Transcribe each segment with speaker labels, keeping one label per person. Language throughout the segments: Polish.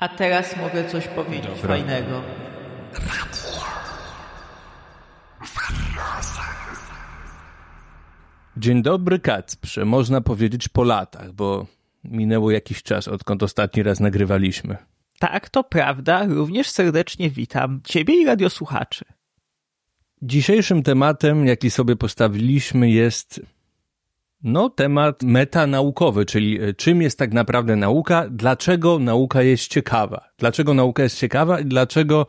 Speaker 1: A teraz mogę coś powiedzieć
Speaker 2: Dobra.
Speaker 1: fajnego.
Speaker 2: Dzień dobry, Kacprze. Można powiedzieć po latach, bo minęło jakiś czas, odkąd ostatni raz nagrywaliśmy.
Speaker 1: Tak, to prawda. Również serdecznie witam Ciebie i radiosłuchaczy.
Speaker 2: Dzisiejszym tematem, jaki sobie postawiliśmy, jest no, temat metanaukowy, czyli e, czym jest tak naprawdę nauka, dlaczego nauka jest ciekawa. Dlaczego nauka jest ciekawa i dlaczego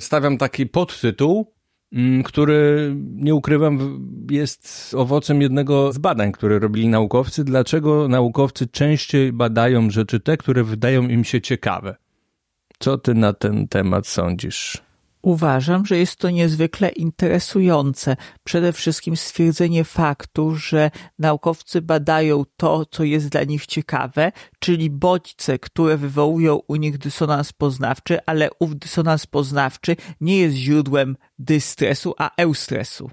Speaker 2: stawiam taki podtytuł, mm, który, nie ukrywam, jest owocem jednego z badań, które robili naukowcy. Dlaczego naukowcy częściej badają rzeczy te, które wydają im się ciekawe? Co ty na ten temat sądzisz?
Speaker 1: Uważam, że jest to niezwykle interesujące. Przede wszystkim stwierdzenie faktu, że naukowcy badają to, co jest dla nich ciekawe, czyli bodźce, które wywołują u nich dysonans poznawczy, ale ów dysonans poznawczy nie jest źródłem dystresu, a eustresu.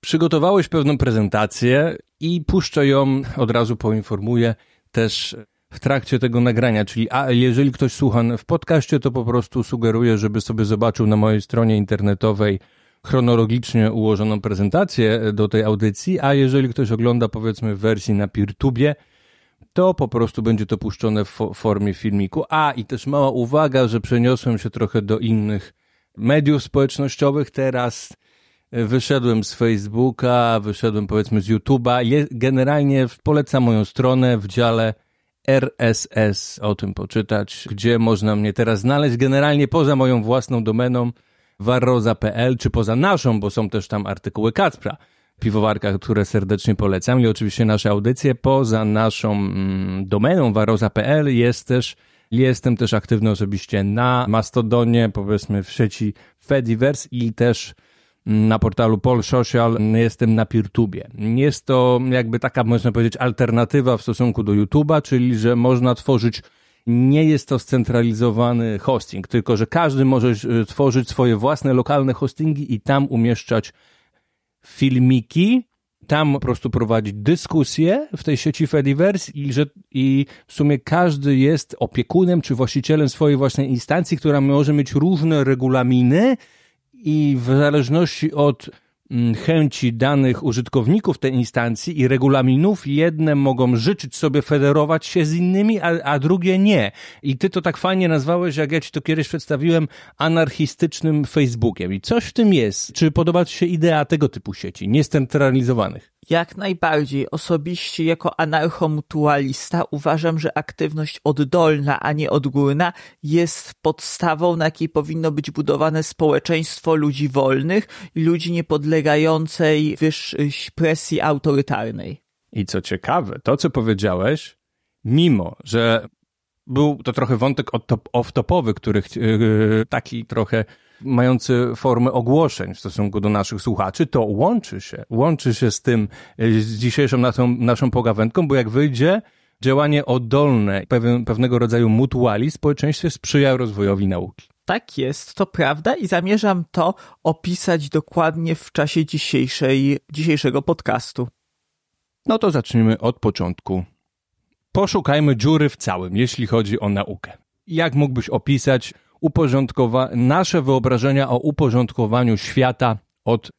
Speaker 2: Przygotowałeś pewną prezentację i puszczę ją, od razu poinformuję, też w trakcie tego nagrania, czyli a jeżeli ktoś słucha w podcaście, to po prostu sugeruję, żeby sobie zobaczył na mojej stronie internetowej chronologicznie ułożoną prezentację do tej audycji, a jeżeli ktoś ogląda powiedzmy w wersji na PeerTubie, to po prostu będzie to puszczone w fo- formie filmiku. A i też mała uwaga, że przeniosłem się trochę do innych mediów społecznościowych teraz. Wyszedłem z Facebooka, wyszedłem powiedzmy z YouTube'a. Generalnie polecam moją stronę w dziale RSS, o tym poczytać, gdzie można mnie teraz znaleźć. Generalnie poza moją własną domeną warroza.pl, czy poza naszą, bo są też tam artykuły Kacpra, piwowarka, które serdecznie polecam i oczywiście nasze audycje. Poza naszą mm, domeną warroza.pl jest też Jestem też aktywny osobiście na Mastodonie, powiedzmy w sieci Fediverse i też na portalu Pol Social, jestem na PeerTubie. Jest to jakby taka, można powiedzieć, alternatywa w stosunku do YouTube'a, czyli że można tworzyć, nie jest to scentralizowany hosting, tylko że każdy może e, tworzyć swoje własne lokalne hostingi i tam umieszczać filmiki, tam po prostu prowadzić dyskusje w tej sieci Fediverse i, że, i w sumie każdy jest opiekunem czy właścicielem swojej własnej instancji, która może mieć różne regulaminy i w zależności od mm, chęci danych użytkowników tej instancji i regulaminów, jedne mogą życzyć sobie federować się z innymi, a, a drugie nie. I ty to tak fajnie nazwałeś, jak ja ci to kiedyś przedstawiłem, anarchistycznym Facebookiem. I coś w tym jest. Czy podoba ci się idea tego typu sieci, niescentralizowanych?
Speaker 1: Jak najbardziej. Osobiście jako anarchomutualista uważam, że aktywność oddolna, a nie odgórna jest podstawą, na jakiej powinno być budowane społeczeństwo ludzi wolnych i ludzi niepodlegającej wyższej presji autorytarnej.
Speaker 2: I co ciekawe, to co powiedziałeś, mimo że był to trochę wątek off-top- off-topowy, który yy, taki trochę mający formę ogłoszeń w stosunku do naszych słuchaczy, to łączy się, łączy się z tym, yy, z dzisiejszą naszą, naszą pogawędką, bo jak wyjdzie, działanie oddolne, pewien, pewnego rodzaju mutualizm w społeczeństwie sprzyja rozwojowi nauki.
Speaker 1: Tak jest, to prawda i zamierzam to opisać dokładnie w czasie dzisiejszej, dzisiejszego podcastu.
Speaker 2: No to zacznijmy od początku. Poszukajmy dziury w całym, jeśli chodzi o naukę. Jak mógłbyś opisać uporządkowa- nasze wyobrażenia o uporządkowaniu świata od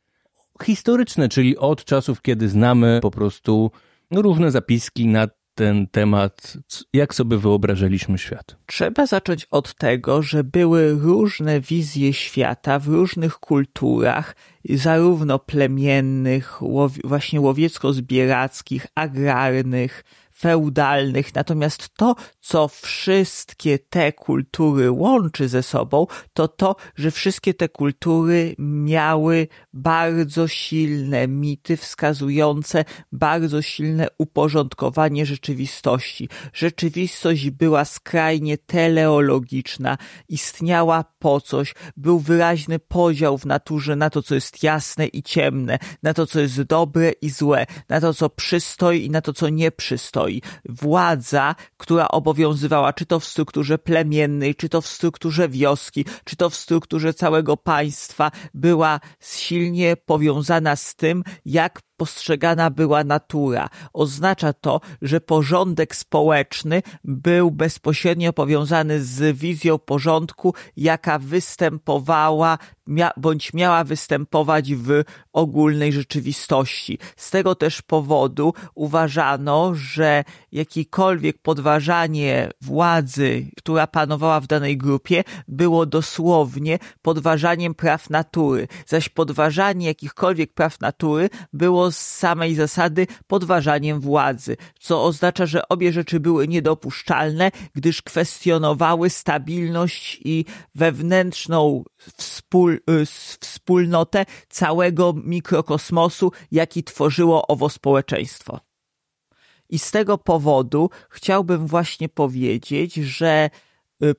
Speaker 2: historyczne, czyli od czasów, kiedy znamy po prostu różne zapiski na ten temat, jak sobie wyobrażaliśmy świat.
Speaker 1: Trzeba zacząć od tego, że były różne wizje świata w różnych kulturach, zarówno plemiennych, łowi- właśnie łowiecko-zbierackich, agrarnych, feudalnych. Natomiast to, co wszystkie te kultury łączy ze sobą, to to, że wszystkie te kultury miały bardzo silne mity wskazujące bardzo silne uporządkowanie rzeczywistości. Rzeczywistość była skrajnie teleologiczna, istniała po coś, był wyraźny podział w naturze na to, co jest jasne i ciemne, na to, co jest dobre i złe, na to, co przystoi i na to, co nie przystoi. Władza, która obowiązywała czy to w strukturze plemiennej, czy to w strukturze wioski, czy to w strukturze całego państwa, była silnie powiązana z tym, jak postrzegana była natura. Oznacza to, że porządek społeczny był bezpośrednio powiązany z wizją porządku, jaka występowała mia bądź miała występować w ogólnej rzeczywistości. Z tego też powodu uważano, że jakikolwiek podważanie władzy, która panowała w danej grupie, było dosłownie podważaniem praw natury, zaś podważanie jakichkolwiek praw natury było z samej zasady podważaniem władzy, co oznacza, że obie rzeczy były niedopuszczalne, gdyż kwestionowały stabilność i wewnętrzną wspól, y, wspólnotę całego mikrokosmosu, jaki tworzyło owo społeczeństwo. I z tego powodu chciałbym właśnie powiedzieć, że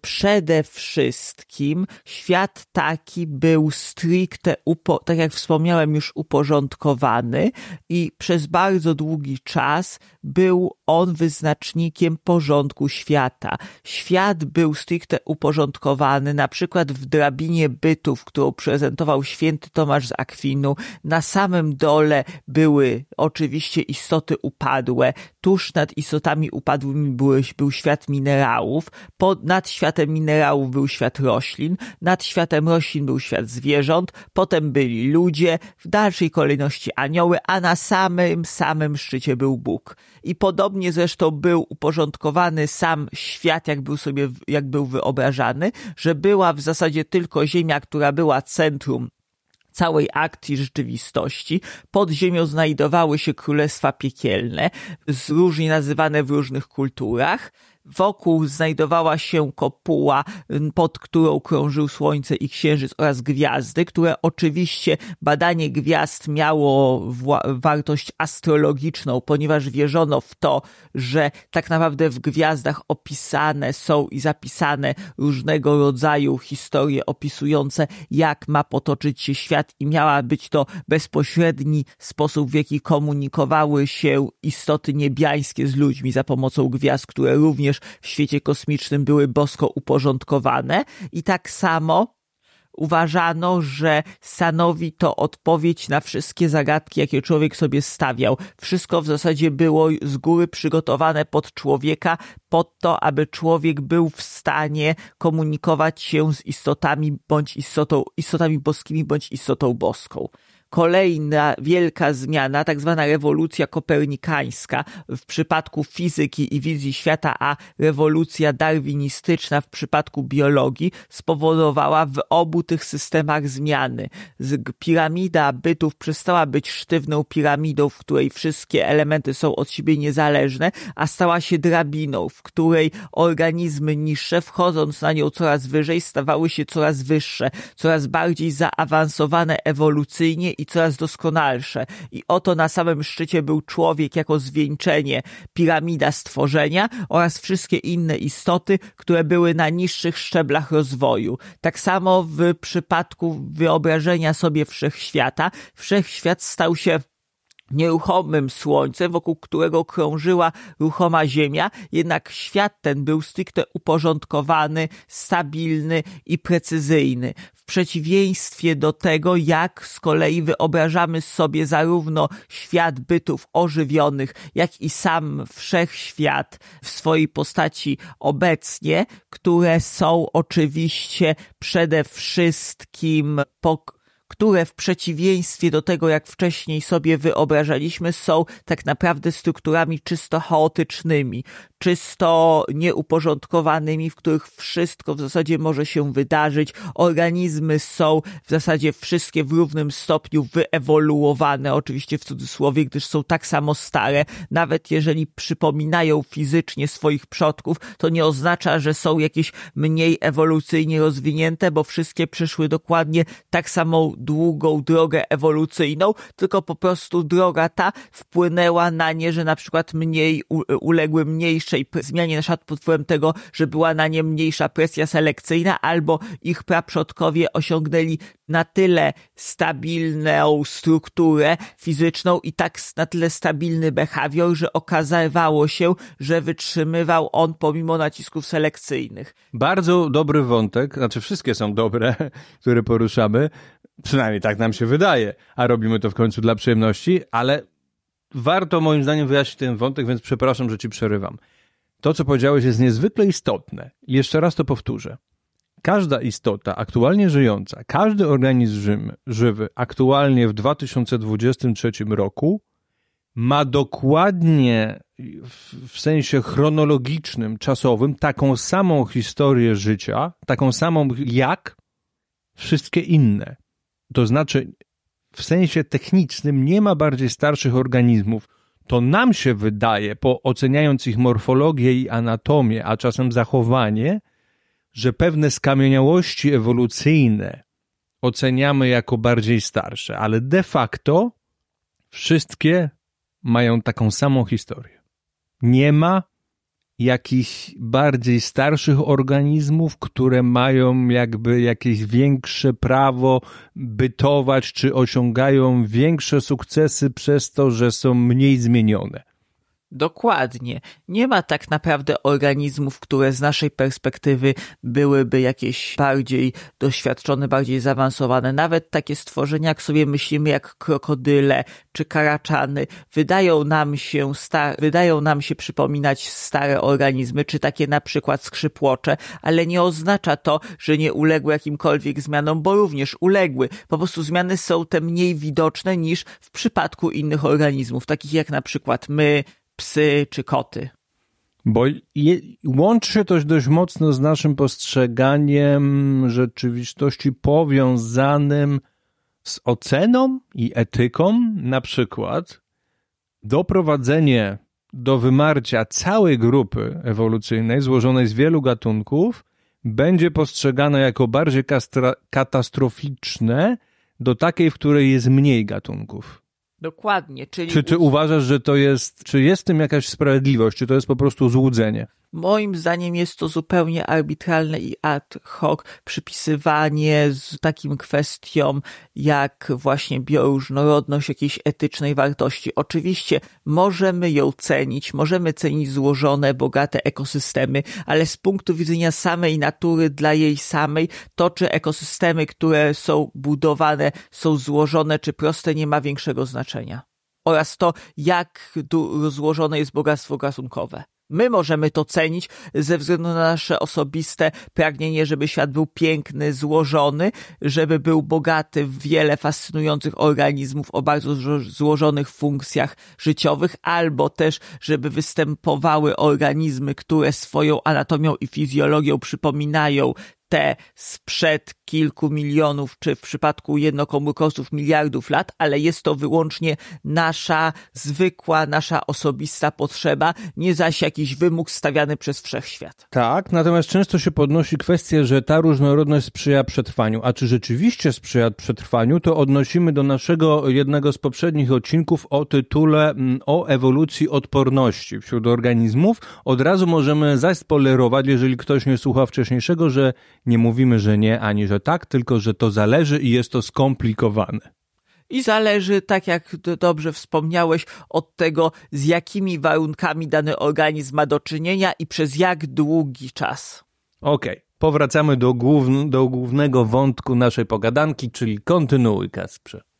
Speaker 1: przede wszystkim świat taki był stricte, tak jak wspomniałem, już uporządkowany i przez bardzo długi czas był on wyznacznikiem porządku świata. Świat był stricte uporządkowany, na przykład w drabinie bytów, którą prezentował święty Tomasz z Akwinu. Na samym dole były oczywiście istoty upadłe, tuż nad istotami upadłymi był, był świat minerałów, pod, nad światem minerałów był świat roślin, nad światem roślin był świat zwierząt, potem byli ludzie, w dalszej kolejności anioły, a na samym, samym szczycie był Bóg. I podobnie zresztą był uporządkowany sam świat, jak był sobie, jak był wyobrażany, że była w zasadzie tylko Ziemia, która była centrum całej akcji rzeczywistości. Pod ziemią znajdowały się królestwa piekielne, różnie nazywane w różnych kulturach. Wokół znajdowała się kopuła, pod którą krążył Słońce i Księżyc oraz gwiazdy, które oczywiście badanie gwiazd miało wartość astrologiczną, ponieważ wierzono w to, że tak naprawdę w gwiazdach opisane są i zapisane różnego rodzaju historie opisujące, jak ma potoczyć się świat i miała być to bezpośredni sposób, w jaki komunikowały się istoty niebiańskie z ludźmi za pomocą gwiazd, które również również w świecie kosmicznym były bosko uporządkowane i tak samo uważano, że stanowi to odpowiedź na wszystkie zagadki, jakie człowiek sobie stawiał. Wszystko w zasadzie było z góry przygotowane pod człowieka, pod to, aby człowiek był w stanie komunikować się z istotami bądź istotą, istotami boskimi bądź istotą boską kolejna wielka zmiana, tak zwana rewolucja kopernikańska w przypadku fizyki i wizji świata, a rewolucja darwinistyczna w przypadku biologii spowodowała w obu tych systemach zmiany. Piramida bytów przestała być sztywną piramidą, w której wszystkie elementy są od siebie niezależne, a stała się drabiną, w której organizmy niższe, wchodząc na nią coraz wyżej, stawały się coraz wyższe, coraz bardziej zaawansowane ewolucyjnie i i coraz doskonalsze. I oto na samym szczycie był człowiek jako zwieńczenie, piramida stworzenia oraz wszystkie inne istoty, które były na niższych szczeblach rozwoju. Tak samo w przypadku wyobrażenia sobie wszechświata, wszechświat stał się nieruchomym słońcem, wokół którego krążyła ruchoma ziemia, jednak świat ten był stricte uporządkowany, stabilny i precyzyjny. W przeciwieństwie do tego, jak z kolei wyobrażamy sobie zarówno świat bytów ożywionych, jak i sam wszechświat w swojej postaci obecnie, które są oczywiście przede wszystkim pok które w przeciwieństwie do tego, jak wcześniej sobie wyobrażaliśmy, są tak naprawdę strukturami czysto chaotycznymi, czysto nieuporządkowanymi, w których wszystko w zasadzie może się wydarzyć. Organizmy są w zasadzie wszystkie w równym stopniu wyewoluowane, oczywiście w cudzysłowie, gdyż są tak samo stare. Nawet jeżeli przypominają fizycznie swoich przodków, to nie oznacza, że są jakieś mniej ewolucyjnie rozwinięte, bo wszystkie przeszły dokładnie tak samą długą drogę ewolucyjną, tylko po prostu droga ta wpłynęła na nie, że na przykład mniej uległy mniejszej zmianie na przykład pod wpływem tego, że była na nie mniejsza presja selekcyjna, albo ich praprzodkowie osiągnęli na tyle stabilną strukturę fizyczną i tak na tyle stabilny behawior, że okazywało się, że wytrzymywał on pomimo nacisków selekcyjnych.
Speaker 2: Bardzo dobry wątek, znaczy wszystkie są dobre, które poruszamy, Przynajmniej tak nam się wydaje, a robimy to w końcu dla przyjemności, ale warto moim zdaniem wyjaśnić ten wątek, więc przepraszam, że ci przerywam. To, co powiedziałeś, jest niezwykle istotne. Jeszcze raz to powtórzę. Każda istota aktualnie żyjąca, każdy organizm żywy aktualnie w 2023 roku ma dokładnie w sensie chronologicznym, czasowym taką samą historię życia, taką samą jak wszystkie inne. To znaczy, w sensie technicznym nie ma bardziej starszych organizmów. To nam się wydaje, po oceniając ich morfologię i anatomię, a czasem zachowanie, że pewne skamieniałości ewolucyjne oceniamy jako bardziej starsze, ale de facto wszystkie mają taką samą historię. Nie ma jakichś bardziej starszych organizmów, które mają jakby jakieś większe prawo bytować, czy osiągają większe sukcesy przez to, że są mniej zmienione.
Speaker 1: Dokładnie. Nie ma tak naprawdę organizmów, które z naszej perspektywy byłyby jakieś bardziej doświadczone, bardziej zaawansowane. Nawet takie stworzenia, jak sobie myślimy, jak krokodyle czy karaczany, wydają nam się star- wydają nam się przypominać stare organizmy, czy takie na przykład skrzypłocze, ale nie oznacza to, że nie uległy jakimkolwiek zmianom, bo również uległy. Po prostu zmiany są te mniej widoczne niż w przypadku innych organizmów, takich jak na przykład my, psy czy koty.
Speaker 2: Bo je, łączy się to dość mocno z naszym postrzeganiem rzeczywistości powiązanym z oceną i etyką, na przykład doprowadzenie do wymarcia całej grupy ewolucyjnej złożonej z wielu gatunków będzie postrzegane jako bardziej katastroficzne do takiej, w której jest mniej gatunków.
Speaker 1: Dokładnie, czyli...
Speaker 2: Czy, czy uważasz, że to jest, czy jest w tym jakaś sprawiedliwość, czy to jest po prostu złudzenie?
Speaker 1: Moim zdaniem jest to zupełnie arbitralne i ad hoc przypisywanie z takim kwestiom jak właśnie bioróżnorodność jakiejś etycznej wartości. Oczywiście możemy ją cenić, możemy cenić złożone, bogate ekosystemy, ale z punktu widzenia samej natury dla jej samej, to czy ekosystemy, które są budowane są złożone czy proste nie ma większego znaczenia. Oraz to, jak rozłożone jest bogactwo gatunkowe. My możemy to cenić ze względu na nasze osobiste pragnienie, żeby świat był piękny, złożony, żeby był bogaty w wiele fascynujących organizmów o bardzo złożonych funkcjach życiowych, albo też, żeby występowały organizmy, które swoją anatomią i fizjologią przypominają te sprzed kilku milionów, czy w przypadku jednokomórkowców miliardów lat, ale jest to wyłącznie nasza zwykła, nasza osobista potrzeba, nie zaś jakiś wymóg stawiany przez wszechświat.
Speaker 2: Tak, natomiast często się podnosi kwestię, że ta różnorodność sprzyja przetrwaniu. A czy rzeczywiście sprzyja przetrwaniu, to odnosimy do naszego jednego z poprzednich odcinków o tytule mm, o ewolucji odporności wśród organizmów. Od razu możemy zaspoilerować, jeżeli ktoś nie słucha wcześniejszego, że nie mówimy, że nie, ani że tak, tylko że to zależy i jest to skomplikowane.
Speaker 1: I zależy, tak jak dobrze wspomniałeś, od tego, z jakimi warunkami dany organizm ma do czynienia i przez jak długi czas.
Speaker 2: Okej, okay. powracamy do, do głównego wątku naszej pogadanki, czyli kontynuuj, Kasprze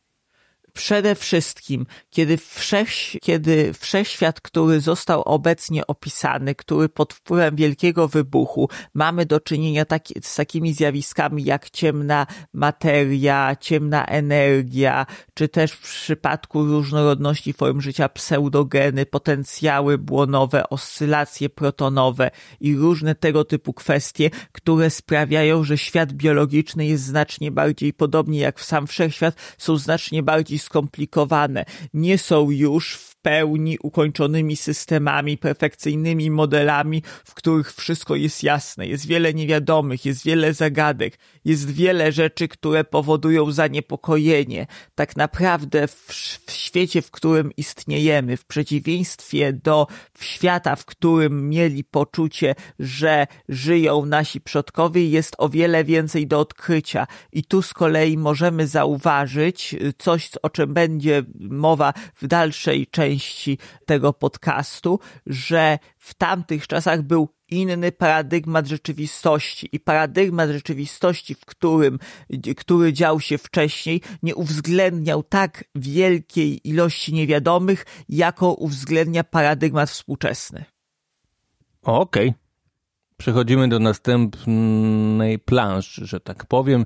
Speaker 1: przede wszystkim, kiedy, wszech, kiedy wszechświat, który został obecnie opisany, który pod wpływem wielkiego wybuchu mamy do czynienia z takimi zjawiskami jak ciemna materia, ciemna energia, czy też w przypadku różnorodności form życia pseudogeny, potencjały błonowe, oscylacje protonowe i różne tego typu kwestie, które sprawiają, że świat biologiczny jest znacznie bardziej podobnie jak w sam wszechświat, są znacznie bardziej skomplikowane, nie są już w pełni ukończonymi systemami, perfekcyjnymi modelami, w których wszystko jest jasne. Jest wiele niewiadomych, jest wiele zagadek, jest wiele rzeczy, które powodują zaniepokojenie. Tak naprawdę w, w świecie, w którym istniejemy, w przeciwieństwie do świata, w którym mieli poczucie, że żyją nasi przodkowie, jest o wiele więcej do odkrycia. I tu z kolei możemy zauważyć coś, o czym będzie mowa w dalszej części części tego podcastu, że w tamtych czasach był inny paradygmat rzeczywistości i paradygmat rzeczywistości, w którym, który dział się wcześniej, nie uwzględniał tak wielkiej ilości niewiadomych, jako uwzględnia paradygmat współczesny.
Speaker 2: Okej. Okay. Przechodzimy do następnej planszy, że tak powiem.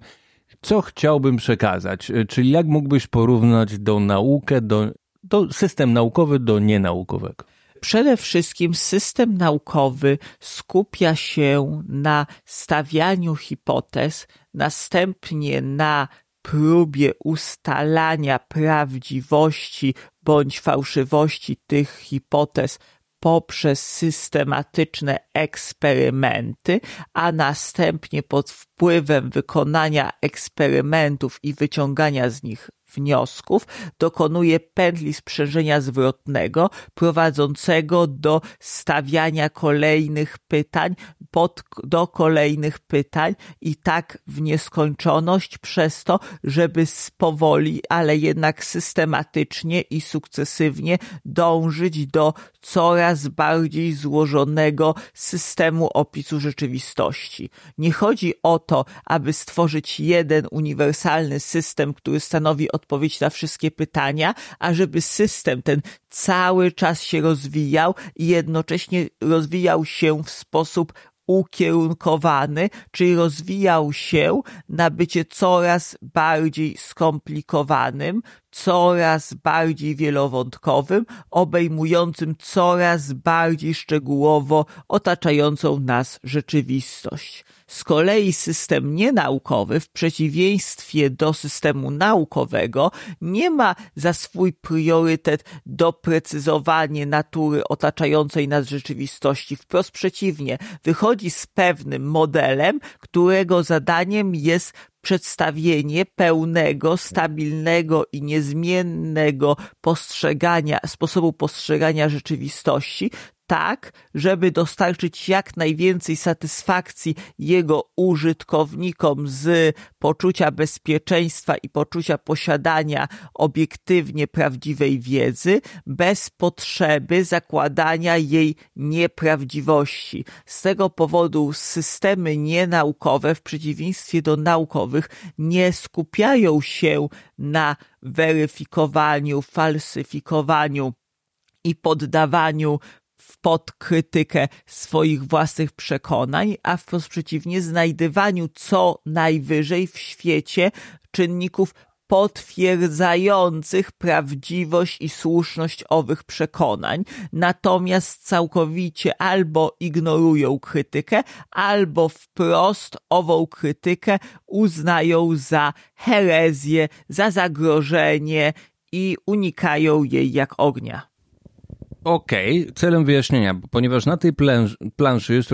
Speaker 2: Co chciałbym przekazać? Czyli jak mógłbyś porównać do naukę, do, do system naukowy do nienaukowego?
Speaker 1: Przede wszystkim system naukowy skupia się na stawianiu hipotez, następnie na próbie ustalania prawdziwości bądź fałszywości tych hipotez poprzez systematyczne eksperymenty, a następnie pod wpływem wykonania eksperymentów i wyciągania z nich wniosków dokonuje pętli sprzężenia zwrotnego prowadzącego do stawiania kolejnych pytań pod, do kolejnych pytań i tak w nieskończoność przez to, żeby powoli, ale jednak systematycznie i sukcesywnie dążyć do coraz bardziej złożonego systemu opisu rzeczywistości. Nie chodzi o to, aby stworzyć jeden uniwersalny system, który stanowi odpowiedź na wszystkie pytania, a żeby system ten cały czas się rozwijał i jednocześnie rozwijał się w sposób ukierunkowany, czyli rozwijał się na bycie coraz bardziej skomplikowanym, coraz bardziej wielowątkowym, obejmującym coraz bardziej szczegółowo otaczającą nas rzeczywistość. Z kolei system nienaukowy, w przeciwieństwie do systemu naukowego, nie ma za swój priorytet doprecyzowanie natury otaczającej nas rzeczywistości. Wprost przeciwnie, wychodzi z pewnym modelem, którego zadaniem jest przedstawienie pełnego, stabilnego i niezmiennego postrzegania, sposobu postrzegania rzeczywistości, tak, żeby dostarczyć jak najwięcej satysfakcji jego użytkownikom z poczucia bezpieczeństwa i poczucia posiadania obiektywnie prawdziwej wiedzy, bez potrzeby zakładania jej nieprawdziwości. Z tego powodu systemy nienaukowe, w przeciwieństwie do naukowych, nie skupiają się na weryfikowaniu, falsyfikowaniu i poddawaniu pod krytykę swoich własnych przekonań, a wprost przeciwnie, znajdywaniu co najwyżej w świecie czynników potwierdzających prawdziwość i słuszność owych przekonań, natomiast całkowicie albo ignorują krytykę, albo wprost ową krytykę uznają za herezję, za zagrożenie i unikają jej jak ognia.
Speaker 2: Okej, okay. celem wyjaśnienia, ponieważ na tej planszy jest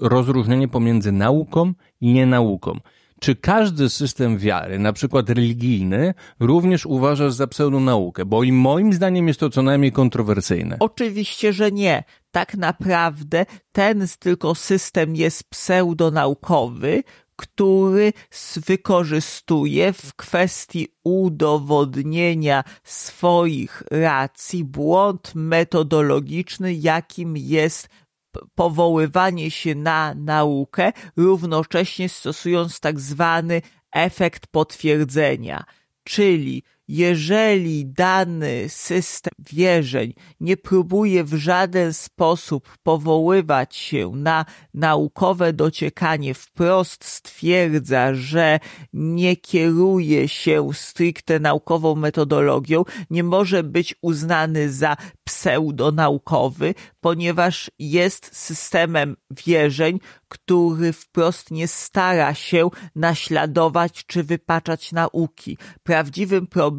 Speaker 2: rozróżnienie pomiędzy nauką i nienauką. Czy każdy system wiary, na przykład religijny, również uważasz za pseudonaukę? Bo i moim zdaniem jest to co najmniej kontrowersyjne.
Speaker 1: Oczywiście, że nie. Tak naprawdę ten tylko system jest pseudonaukowy, który wykorzystuje w kwestii udowodnienia swoich racji błąd metodologiczny, jakim jest powoływanie się na naukę, równocześnie stosując tak zwany efekt potwierdzenia, czyli jeżeli dany system wierzeń nie próbuje w żaden sposób powoływać się na naukowe dociekanie, wprost stwierdza, że nie kieruje się stricte naukową metodologią, nie może być uznany za pseudonaukowy, ponieważ jest systemem wierzeń, który wprost nie stara się naśladować czy wypaczać nauki. Prawdziwym problemem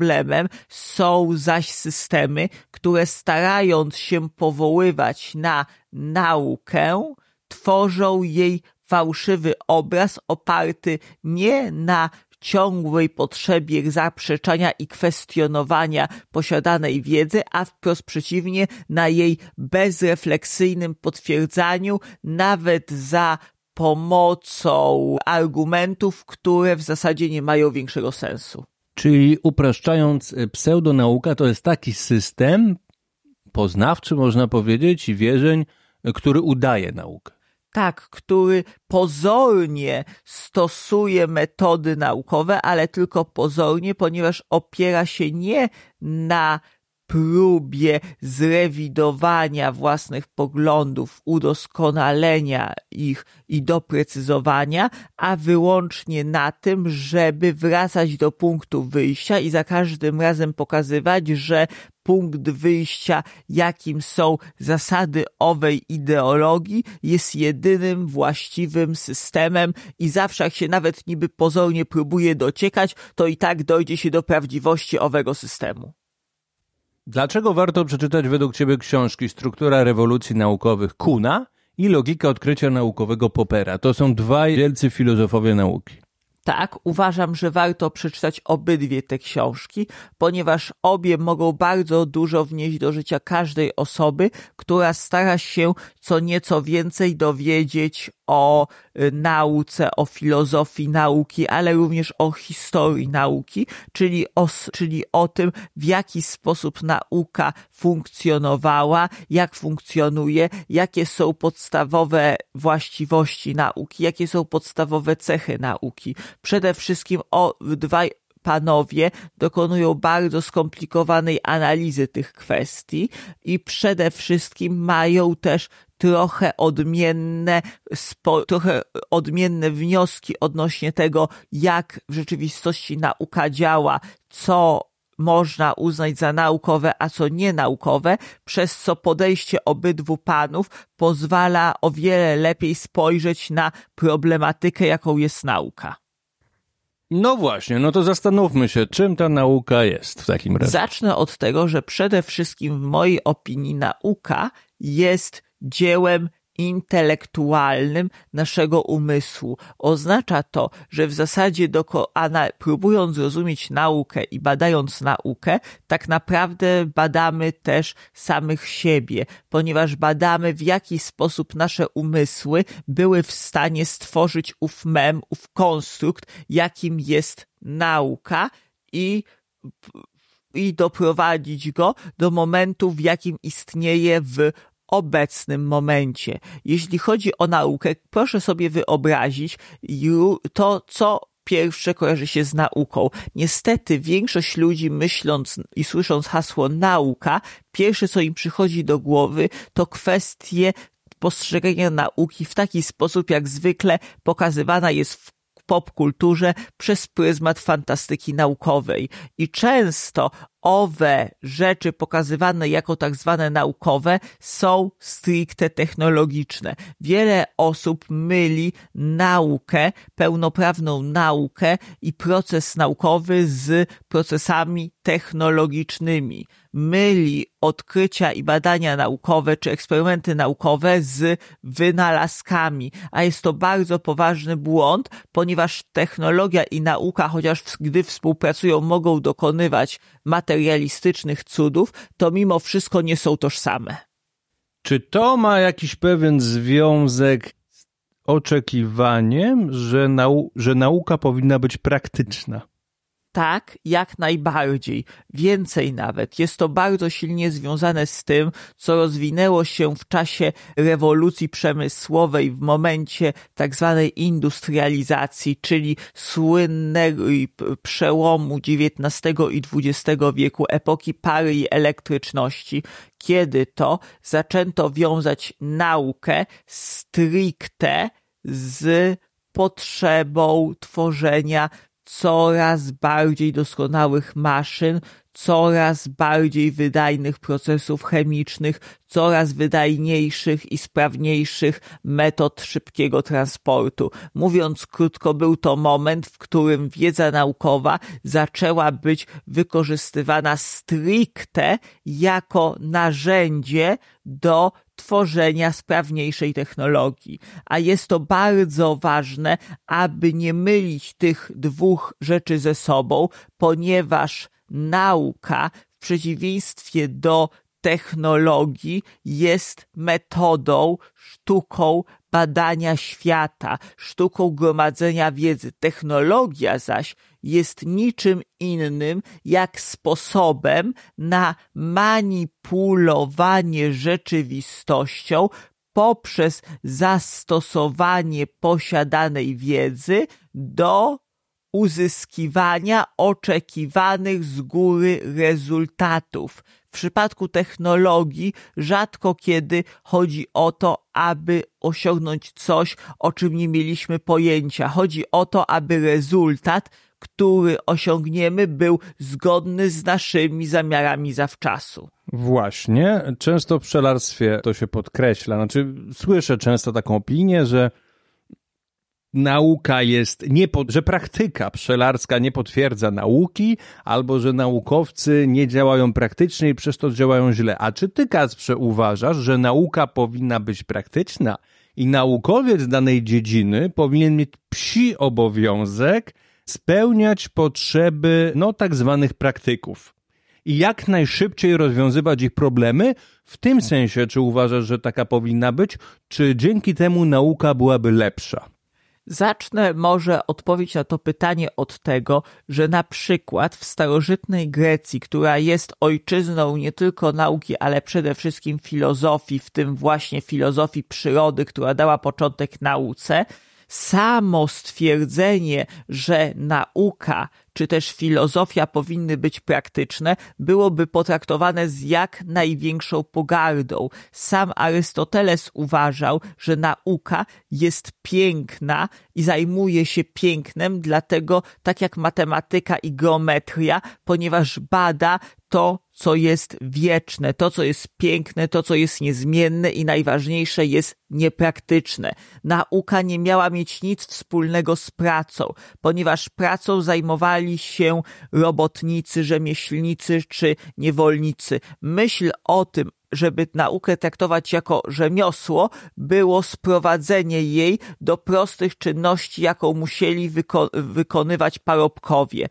Speaker 1: są zaś systemy, które starając się powoływać na naukę, tworzą jej fałszywy obraz oparty nie na ciągłej potrzebie zaprzeczania i kwestionowania posiadanej wiedzy, a wprost przeciwnie, na jej bezrefleksyjnym potwierdzaniu, nawet za pomocą argumentów, które w zasadzie nie mają większego sensu.
Speaker 2: Czyli upraszczając, pseudonauka to jest taki system, poznawczy, można powiedzieć, i wierzeń, który udaje naukę.
Speaker 1: Tak, który pozornie stosuje metody naukowe, ale tylko pozornie, ponieważ opiera się nie na próbie zrewidowania własnych poglądów, udoskonalenia ich i doprecyzowania, a wyłącznie na tym, żeby wracać do punktu wyjścia i za każdym razem pokazywać, że punkt wyjścia, jakim są zasady owej ideologii, jest jedynym właściwym systemem i zawsze jak się nawet niby pozornie próbuje dociekać, to i tak dojdzie się do prawdziwości owego systemu.
Speaker 2: Dlaczego warto przeczytać według Ciebie książki Struktura rewolucji naukowych Kuna i Logika odkrycia naukowego Popera? To są dwaj wielcy filozofowie nauki.
Speaker 1: Tak, uważam, że warto przeczytać obydwie te książki, ponieważ obie mogą bardzo dużo wnieść do życia każdej osoby, która stara się co nieco więcej dowiedzieć o y, nauce, o filozofii nauki, ale również o historii nauki, czyli o, czyli o tym, w jaki sposób nauka funkcjonowała, jak funkcjonuje, jakie są podstawowe właściwości nauki, jakie są podstawowe cechy nauki. Przede wszystkim o dwaj panowie dokonują bardzo skomplikowanej analizy tych kwestii i przede wszystkim mają też trochę odmienne, spo, trochę odmienne wnioski odnośnie tego, jak w rzeczywistości nauka działa, co można uznać za naukowe, a co nienaukowe, przez co podejście obydwu panów pozwala o wiele lepiej spojrzeć na problematykę, jaką jest nauka.
Speaker 2: No właśnie, no to zastanówmy się, czym ta nauka jest w takim razie.
Speaker 1: Zacznę od tego, że przede wszystkim w mojej opinii nauka jest dziełem intelektualnym naszego umysłu. Oznacza to, że w zasadzie doko, próbując zrozumieć naukę i badając naukę, tak naprawdę badamy też samych siebie, ponieważ badamy w jaki sposób nasze umysły były w stanie stworzyć ów mem, ów konstrukt, jakim jest nauka i i doprowadzić go do momentu, w jakim istnieje w obecnym momencie. Jeśli chodzi o naukę, proszę sobie wyobrazić to, co pierwsze kojarzy się z nauką. Niestety większość ludzi myśląc i słysząc hasło nauka, pierwsze co im przychodzi do głowy to kwestie postrzegania nauki w taki sposób, jak zwykle pokazywana jest w popkulturze przez pryzmat fantastyki naukowej. I często owe rzeczy pokazywane jako tak zwane naukowe są stricte technologiczne. Wiele osób myli naukę, pełnoprawną naukę i proces naukowy z procesami technologicznymi. Myli odkrycia i badania naukowe czy eksperymenty naukowe z wynalazkami, a jest to bardzo poważny błąd, ponieważ technologia i nauka, chociaż gdy współpracują, mogą dokonywać materialistycznych cudów, to mimo wszystko nie są tożsame.
Speaker 2: Czy to ma jakiś pewien związek z oczekiwaniem, że, nau że nauka powinna być praktyczna?
Speaker 1: Tak, jak najbardziej. Więcej nawet. Jest to bardzo silnie związane z tym, co rozwinęło się w czasie rewolucji przemysłowej w momencie tak zwanej industrializacji, czyli słynnego przełomu XIX i XX wieku, epoki pary i elektryczności, kiedy to zaczęto wiązać naukę stricte z potrzebą tworzenia coraz bardziej doskonałych maszyn, coraz bardziej wydajnych procesów chemicznych, coraz wydajniejszych i sprawniejszych metod szybkiego transportu. Mówiąc krótko, był to moment, w którym wiedza naukowa zaczęła być wykorzystywana stricte jako narzędzie do tworzenia sprawniejszej technologii. A jest to bardzo ważne, aby nie mylić tych dwóch rzeczy ze sobą, ponieważ nauka w przeciwieństwie do technologii jest metodą, sztuką badania świata, sztuką gromadzenia wiedzy. Technologia zaś jest niczym innym jak sposobem na manipulowanie rzeczywistością poprzez zastosowanie posiadanej wiedzy do uzyskiwania oczekiwanych z góry rezultatów. W przypadku technologii rzadko kiedy chodzi o to, aby osiągnąć coś, o czym nie mieliśmy pojęcia. Chodzi o to, aby rezultat, który osiągniemy, był zgodny z naszymi zamiarami zawczasu.
Speaker 2: Właśnie, często w pszczelarstwie to się podkreśla. Znaczy, słyszę często taką opinię, że nauka jest, nie że praktyka pszczelarska nie potwierdza nauki, albo że naukowcy nie działają praktycznie i przez to działają źle. A czy ty, Kacprze, uważasz, że nauka powinna być praktyczna i naukowiec danej dziedziny powinien mieć psi obowiązek spełniać potrzeby, no, tak zwanych praktyków? I jak najszybciej rozwiązywać ich problemy? W tym sensie, czy uważasz, że taka powinna być, czy dzięki temu nauka byłaby lepsza?
Speaker 1: Zacznę może odpowiedź na to pytanie od tego, że na przykład w starożytnej Grecji, która jest ojczyzną nie tylko nauki, ale przede wszystkim filozofii, w tym właśnie filozofii przyrody, która dała początek nauce, samo stwierdzenie, że nauka czy też filozofia powinny być praktyczne, byłoby potraktowane z jak największą pogardą. Sam Arystoteles uważał, że nauka jest piękna i zajmuje się pięknem, dlatego tak jak matematyka i geometria, ponieważ bada to, co jest wieczne, to, co jest piękne, to, co jest niezmienne i najważniejsze jest niepraktyczne. Nauka nie miała mieć nic wspólnego z pracą, ponieważ pracą zajmowali się robotnicy, rzemieślnicy czy niewolnicy. Myśl o tym, żeby naukę traktować jako rzemiosło, było sprowadzenie jej do prostych czynności, jaką musieli wyko wykonywać parobkowie.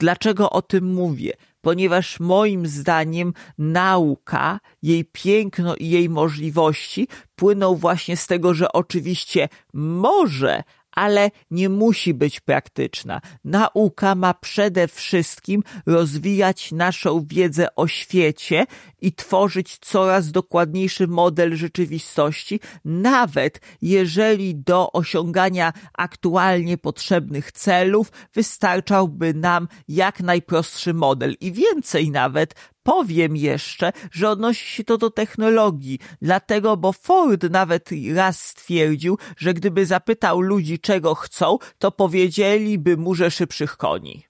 Speaker 1: Dlaczego o tym mówię? Ponieważ moim zdaniem nauka, jej piękno i jej możliwości płyną właśnie z tego, że oczywiście może, ale nie musi być praktyczna. Nauka ma przede wszystkim rozwijać naszą wiedzę o świecie i tworzyć coraz dokładniejszy model rzeczywistości, nawet jeżeli do osiągania aktualnie potrzebnych celów wystarczałby nam jak najprostszy model. I więcej nawet, Powiem jeszcze, że odnosi się to do technologii, dlatego, bo Ford nawet raz stwierdził, że gdyby zapytał ludzi, czego chcą, to powiedzieliby mu, że szybszych koni.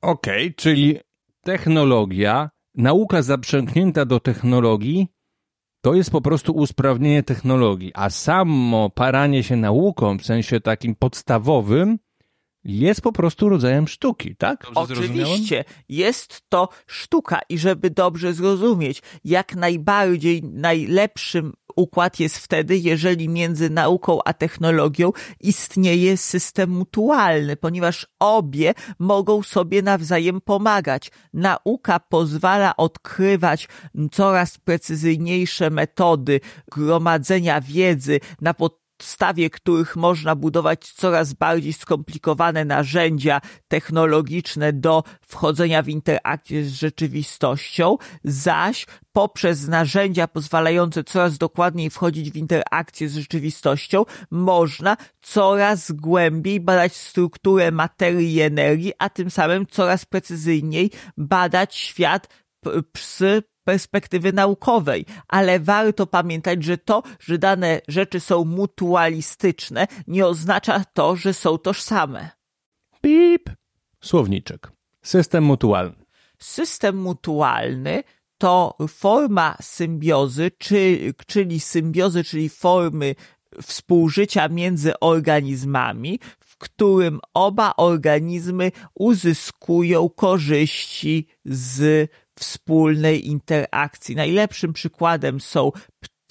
Speaker 2: Okej, okay, czyli technologia, nauka zaprzęgnięta do technologii, to jest po prostu usprawnienie technologii, a samo paranie się nauką w sensie takim podstawowym jest po prostu rodzajem sztuki, tak?
Speaker 1: Dobrze Oczywiście, jest to sztuka i żeby dobrze zrozumieć, jak najbardziej najlepszym układ jest wtedy, jeżeli między nauką a technologią istnieje system mutualny, ponieważ obie mogą sobie nawzajem pomagać. Nauka pozwala odkrywać coraz precyzyjniejsze metody gromadzenia wiedzy na pod podstawie których można budować coraz bardziej skomplikowane narzędzia technologiczne do wchodzenia w interakcję z rzeczywistością, zaś poprzez narzędzia pozwalające coraz dokładniej wchodzić w interakcję z rzeczywistością, można coraz głębiej badać strukturę materii i energii, a tym samym coraz precyzyjniej badać świat psy perspektywy naukowej, ale warto pamiętać, że to, że dane rzeczy są mutualistyczne, nie oznacza to, że są tożsame.
Speaker 2: Pip. Słowniczek. System mutualny.
Speaker 1: System mutualny to forma symbiozy, czy, czyli symbiozy, czyli formy współżycia między organizmami, w którym oba organizmy uzyskują korzyści z wspólnej interakcji. Najlepszym przykładem są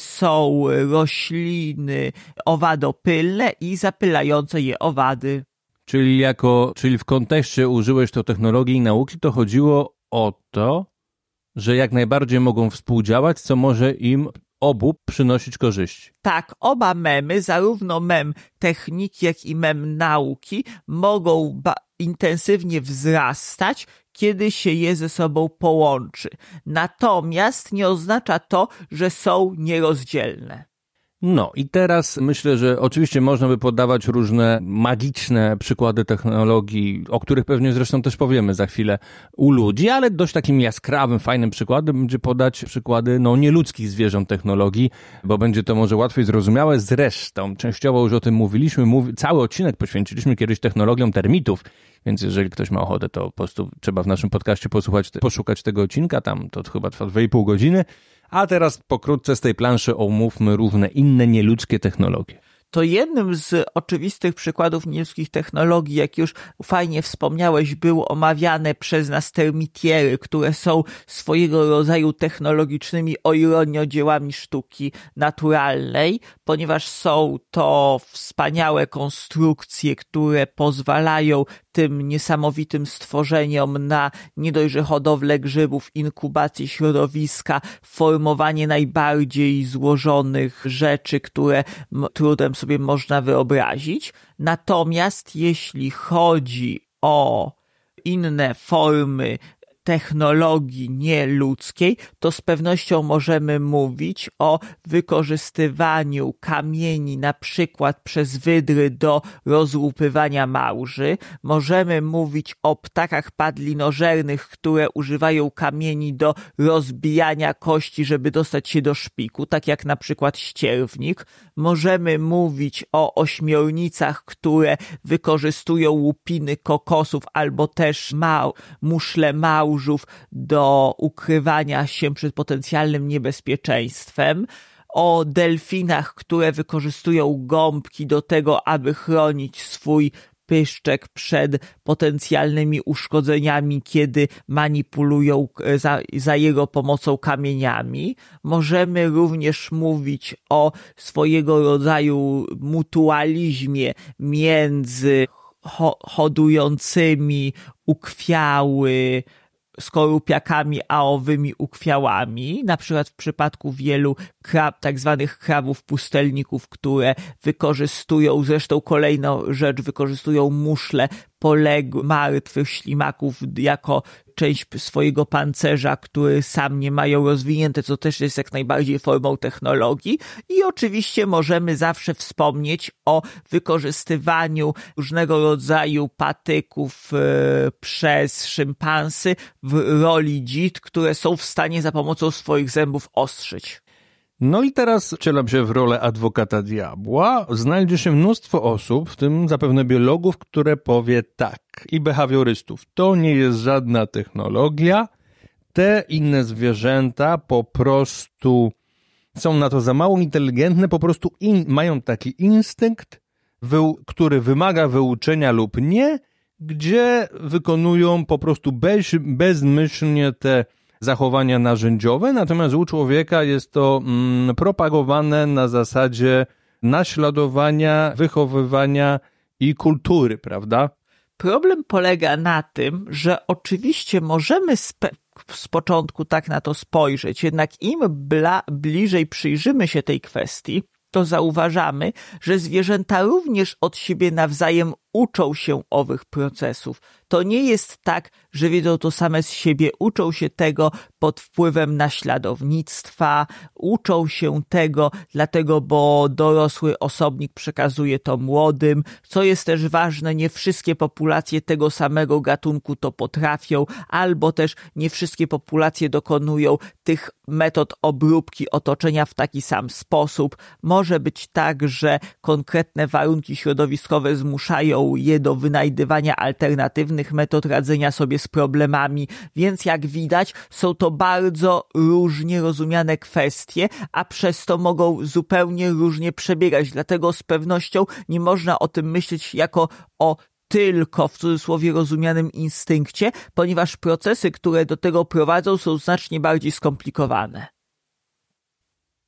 Speaker 1: są rośliny owadopylne i zapylające je owady.
Speaker 2: Czyli jako, czyli w kontekście użyłeś to technologii i nauki, to chodziło o to, że jak najbardziej mogą współdziałać, co może im obu przynosić korzyści.
Speaker 1: Tak, oba memy, zarówno mem techniki, jak i mem nauki, mogą intensywnie wzrastać, kiedy się je ze sobą połączy. Natomiast nie oznacza to, że są nierozdzielne.
Speaker 2: No i teraz myślę, że oczywiście można by podawać różne magiczne przykłady technologii, o których pewnie zresztą też powiemy za chwilę u ludzi, ale dość takim jaskrawym, fajnym przykładem będzie podać przykłady no, nieludzkich zwierząt technologii, bo będzie to może łatwiej zrozumiałe. Zresztą częściowo już o tym mówiliśmy, mówi, cały odcinek poświęciliśmy kiedyś technologiom termitów, więc jeżeli ktoś ma ochotę, to po prostu trzeba w naszym podcaście posłuchać, poszukać tego odcinka, tam to chyba trwa 2,5 godziny. A teraz pokrótce z tej planszy omówmy różne inne nieludzkie technologie.
Speaker 1: To jednym z oczywistych przykładów nieludzkich technologii, jak już fajnie wspomniałeś, były omawiane przez nas termitiery, które są swojego rodzaju technologicznymi, o ironio, dziełami sztuki naturalnej, ponieważ są to wspaniałe konstrukcje, które pozwalają tym niesamowitym stworzeniom na nie dość, hodowlę grzybów, inkubację środowiska, formowanie najbardziej złożonych rzeczy, które trudem sobie można wyobrazić. Natomiast jeśli chodzi o inne formy technologii nieludzkiej, to z pewnością możemy mówić o wykorzystywaniu kamieni na przykład przez wydry do rozłupywania małży. Możemy mówić o ptakach padlinożernych, które używają kamieni do rozbijania kości, żeby dostać się do szpiku, tak jak na przykład ścierwnik. Możemy mówić o ośmiornicach, które wykorzystują łupiny kokosów albo też mał, muszle małż małżów do ukrywania się przed potencjalnym niebezpieczeństwem, o delfinach, które wykorzystują gąbki do tego, aby chronić swój pyszczek przed potencjalnymi uszkodzeniami, kiedy manipulują e, za, za, jego pomocą kamieniami. Możemy również mówić o swojego rodzaju mutualizmie między ho hodującymi ukwiały skorupiakami aowymi ukwiałami, na przykład w przypadku wielu krab, tak zwanych krabów pustelników, które wykorzystują, zresztą kolejną rzecz, wykorzystują muszle poległych, martwych ślimaków jako część swojego pancerza, który sam nie mają rozwinięte, co też jest jak najbardziej formą technologii. I oczywiście możemy zawsze wspomnieć o wykorzystywaniu różnego rodzaju patyków e, przez szympansy w roli dzit, które są w stanie za pomocą swoich zębów ostrzyć.
Speaker 2: No i teraz wcielam się w rolę adwokata diabła. Znajdzie się mnóstwo osób, w tym zapewne biologów, które powie tak i behawiorystów. To nie jest żadna technologia. Te inne zwierzęta po prostu są na to za mało inteligentne, po prostu in, mają taki instynkt, wy, który wymaga wyuczenia lub nie, gdzie wykonują po prostu bez, bezmyślnie te zachowania narzędziowe, natomiast u człowieka jest to mm, propagowane na zasadzie naśladowania, wychowywania i kultury, prawda?
Speaker 1: Problem polega na tym, że oczywiście możemy z początku tak na to spojrzeć, jednak im bliżej przyjrzymy się tej kwestii, to zauważamy, że zwierzęta również od siebie nawzajem uczą się owych procesów. To nie jest tak, że wiedzą to same z siebie, uczą się tego pod wpływem naśladownictwa, uczą się tego dlatego, bo dorosły osobnik przekazuje to młodym. Co jest też ważne, nie wszystkie populacje tego samego gatunku to potrafią, albo też nie wszystkie populacje dokonują tych metod obróbki otoczenia w taki sam sposób. Może być tak, że konkretne warunki środowiskowe zmuszają je do wynajdywania alternatywnych metod radzenia sobie z problemami, więc jak widać, są to bardzo różnie rozumiane kwestie, a przez to mogą zupełnie różnie przebiegać. Dlatego z pewnością nie można o tym myśleć jako o tylko w cudzysłowie rozumianym instynkcie, ponieważ procesy, które do tego prowadzą, są znacznie bardziej skomplikowane.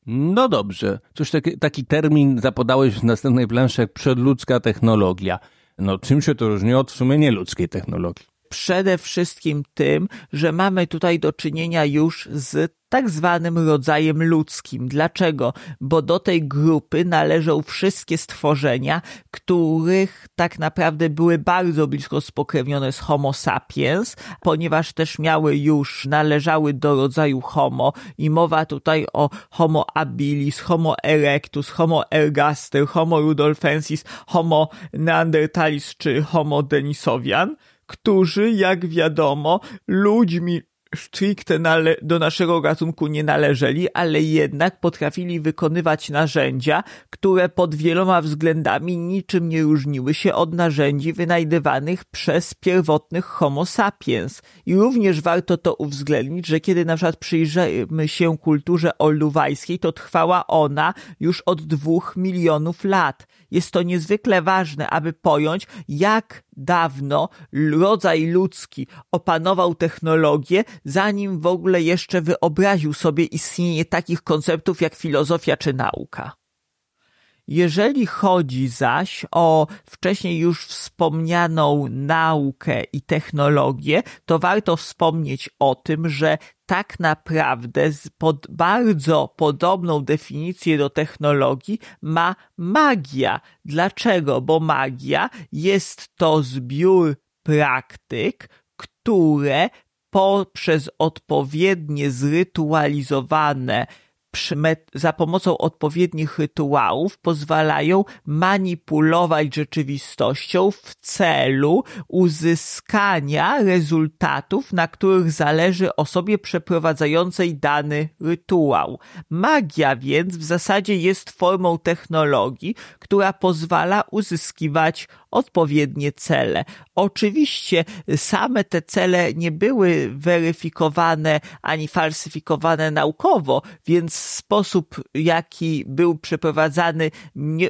Speaker 2: No dobrze. Coś taki, taki termin zapodałeś w następnej planszy jak przedludzka technologia. No czym się to różni od w sumie nieludzkiej technologii?
Speaker 1: Przede wszystkim tym, że mamy tutaj do czynienia już z tak zwanym rodzajem ludzkim. Dlaczego? Bo do tej grupy należą wszystkie stworzenia, których tak naprawdę były bardzo blisko spokrewnione z Homo sapiens, ponieważ też miały już, należały do rodzaju Homo i mowa tutaj o Homo habilis, Homo erectus, Homo ergaster, Homo rudolfensis, Homo neandertalis czy Homo denisowian którzy, jak wiadomo, ludźmi stricte nale- do naszego gatunku nie należeli, ale jednak potrafili wykonywać narzędzia, które pod wieloma względami niczym nie różniły się od narzędzi wynajdywanych przez pierwotnych homo sapiens. I również warto to uwzględnić, że kiedy na przykład przyjrzymy się kulturze olduwajskiej, to trwała ona już od dwóch milionów lat. Jest to niezwykle ważne, aby pojąć, jak dawno rodzaj ludzki opanował technologię, zanim w ogóle jeszcze wyobraził sobie istnienie takich konceptów jak filozofia czy nauka. Jeżeli chodzi zaś o wcześniej już wspomnianą naukę i technologię, to warto wspomnieć o tym, że tak naprawdę pod bardzo podobną definicję do technologii ma magia. Dlaczego? Bo magia jest to zbiór praktyk, które poprzez odpowiednie zrytualizowane za pomocą odpowiednich rytuałów pozwalają manipulować rzeczywistością w celu uzyskania rezultatów, na których zależy osobie przeprowadzającej dany rytuał. Magia więc w zasadzie jest formą technologii, która pozwala uzyskiwać odpowiednie cele. Oczywiście same te cele nie były weryfikowane ani falsyfikowane naukowo, więc sposób, jaki był przeprowadzany,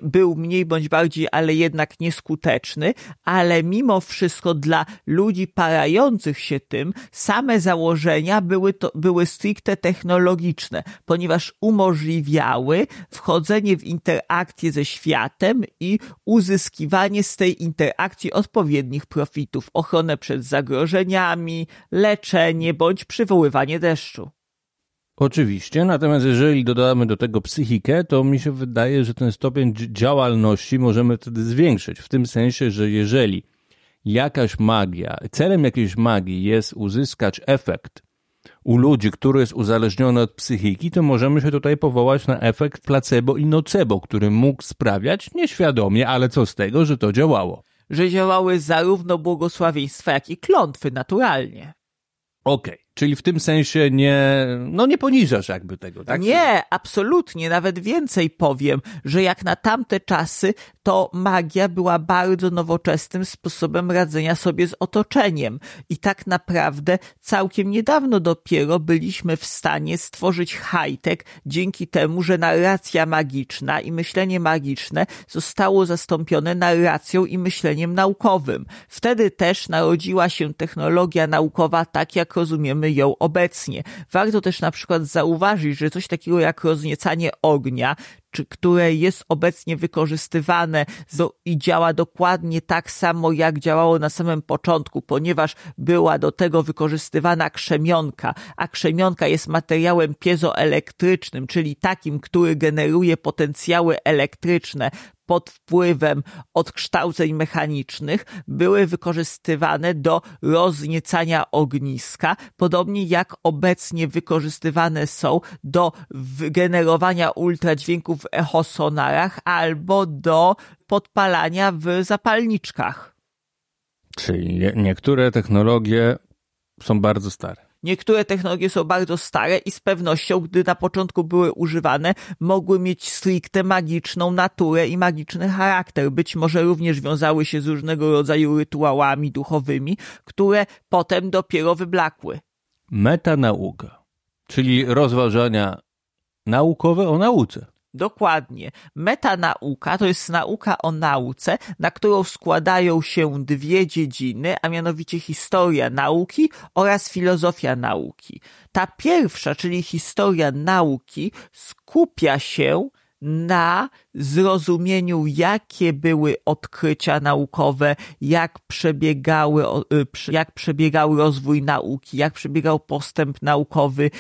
Speaker 1: był mniej bądź bardziej, ale jednak nieskuteczny, ale mimo wszystko dla ludzi parających się tym, same założenia były, to, były stricte technologiczne, ponieważ umożliwiały wchodzenie w interakcję ze światem i uzyskiwanie z tej interakcji odpowiednich profitów, ochronę przed zagrożeniami, leczenie bądź przywoływanie deszczu.
Speaker 2: Oczywiście, natomiast jeżeli dodamy do tego psychikę, to mi się wydaje, że ten stopień działalności możemy wtedy zwiększyć. W tym sensie, że jeżeli jakaś magia, celem jakiejś magii jest uzyskać efekt u ludzi, który jest uzależniony od psychiki, to możemy się tutaj powołać na efekt placebo i nocebo, który mógł sprawiać nieświadomie, ale co z tego, że to działało.
Speaker 1: Że działały zarówno błogosławieństwa, jak i klątwy naturalnie.
Speaker 2: Okej. Okay. Czyli w tym sensie nie, no nie poniżasz jakby tego, tak?
Speaker 1: Nie, absolutnie. Nawet więcej powiem, że jak na tamte czasy, to magia była bardzo nowoczesnym sposobem radzenia sobie z otoczeniem. I tak naprawdę całkiem niedawno dopiero byliśmy w stanie stworzyć high-tech dzięki temu, że narracja magiczna i myślenie magiczne zostało zastąpione narracją i myśleniem naukowym. Wtedy też narodziła się technologia naukowa tak, jak rozumiemy ją obecnie. Warto też na przykład zauważyć, że coś takiego jak rozniecanie ognia, czy które jest obecnie wykorzystywane i działa dokładnie tak samo, jak działało na samym początku, ponieważ była do tego wykorzystywana krzemionka, a krzemionka jest materiałem piezoelektrycznym, czyli takim, który generuje potencjały elektryczne, pod wpływem odkształceń mechanicznych były wykorzystywane do rozniecania ogniska, podobnie jak obecnie wykorzystywane są do generowania ultradźwięków w echosonarach albo do podpalania w zapalniczkach.
Speaker 2: Czyli niektóre technologie są bardzo stare.
Speaker 1: Niektóre technologie są bardzo stare i z pewnością, gdy na początku były używane, mogły mieć stricte magiczną naturę i magiczny charakter. Być może również wiązały się z różnego rodzaju rytuałami duchowymi, które potem dopiero wyblakły.
Speaker 2: Metanauka, czyli rozważania naukowe o nauce.
Speaker 1: Dokładnie. Metanauka to jest nauka o nauce, na którą składają się dwie dziedziny, a mianowicie historia nauki oraz filozofia nauki. Ta pierwsza, czyli historia nauki, skupia się na zrozumieniu, jakie były odkrycia naukowe, jak przebiegały, y, jak przebiegał rozwój nauki, jak przebiegał postęp naukowy,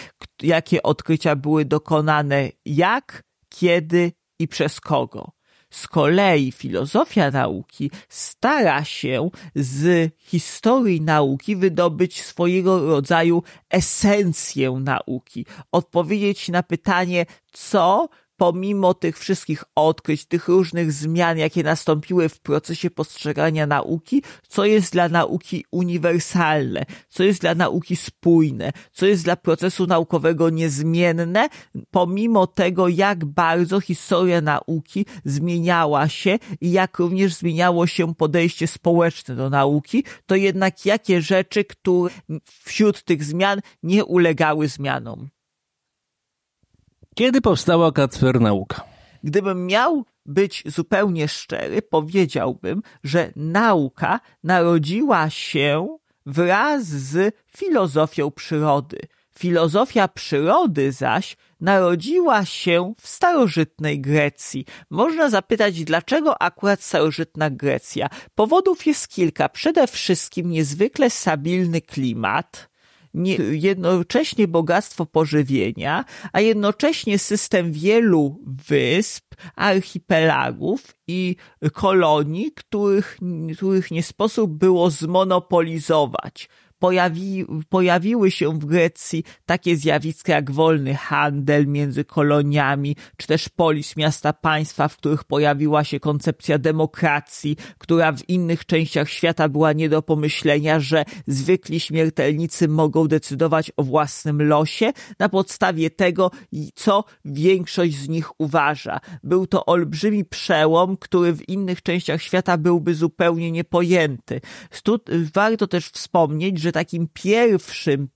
Speaker 1: jakie odkrycia były dokonane, jak, kiedy i przez kogo. Z kolei filozofia nauki stara się z historii nauki wydobyć swojego rodzaju esencję nauki, odpowiedzieć na pytanie, co pomimo tych wszystkich odkryć, tych różnych zmian, jakie nastąpiły w procesie postrzegania nauki, co jest dla nauki uniwersalne, co jest dla nauki spójne, co jest dla procesu naukowego niezmienne, pomimo tego, jak bardzo historia nauki zmieniała się i jak również zmieniało się podejście społeczne do nauki, to jednak jakie rzeczy, które wśród tych zmian nie ulegały zmianom.
Speaker 2: Kiedy powstała Kacper Nauka?
Speaker 1: Gdybym miał być zupełnie szczery, powiedziałbym, że nauka narodziła się wraz z filozofią przyrody. Filozofia przyrody zaś narodziła się w starożytnej Grecji. Można zapytać, dlaczego akurat starożytna Grecja? Powodów jest kilka. Przede wszystkim niezwykle stabilny klimat, nie, jednocześnie bogactwo pożywienia, a jednocześnie system wielu wysp, archipelagów i kolonii, których, których nie sposób było zmonopolizować pojawi, pojawiły się w Grecji takie zjawiska jak wolny handel między koloniami, czy też polis miasta państwa, w których pojawiła się koncepcja demokracji, która w innych częściach świata była nie do pomyślenia, że zwykli śmiertelnicy mogą decydować o własnym losie na podstawie tego, co większość z nich uważa. Był to olbrzymi przełom, który w innych częściach świata byłby zupełnie niepojęty. Warto też wspomnieć, że takim pierwszym,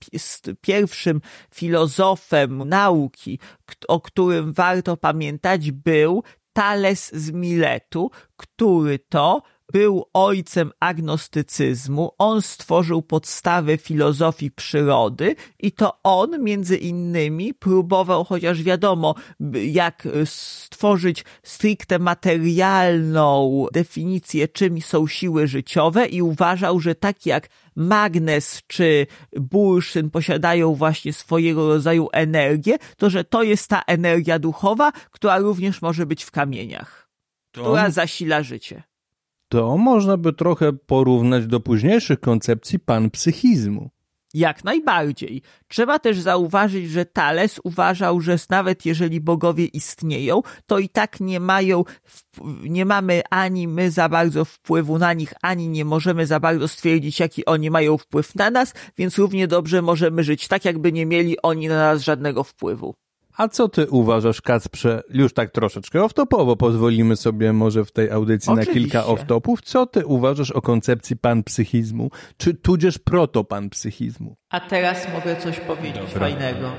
Speaker 1: pierwszym filozofem nauki, o którym warto pamiętać, był Tales z Miletu, który to był ojcem agnostycyzmu, on stworzył podstawy filozofii przyrody i to on między innymi próbował, chociaż wiadomo, jak stworzyć stricte materialną definicję, czym są siły życiowe i uważał, że tak jak magnes czy burszyn posiadają właśnie swojego rodzaju energię, to że to jest ta energia duchowa, która również może być w kamieniach, to... która zasila życie
Speaker 2: to można by trochę porównać do późniejszych koncepcji panpsychizmu.
Speaker 1: Jak najbardziej. Trzeba też zauważyć, że Thales uważał, że nawet jeżeli bogowie istnieją, to i tak nie mają, nie mamy ani my za bardzo wpływu na nich, ani nie możemy za bardzo stwierdzić, jaki oni mają wpływ na nas, więc równie dobrze możemy żyć tak, jakby nie mieli oni na nas żadnego wpływu.
Speaker 2: A co ty uważasz, Kacprze, już tak troszeczkę off-topowo, pozwolimy sobie może w tej audycji Oczywiście. na kilka off-topów. Co ty uważasz o koncepcji panpsychizmu, czy tudzież protopanpsychizmu?
Speaker 1: A teraz mogę coś powiedzieć Dobra. fajnego.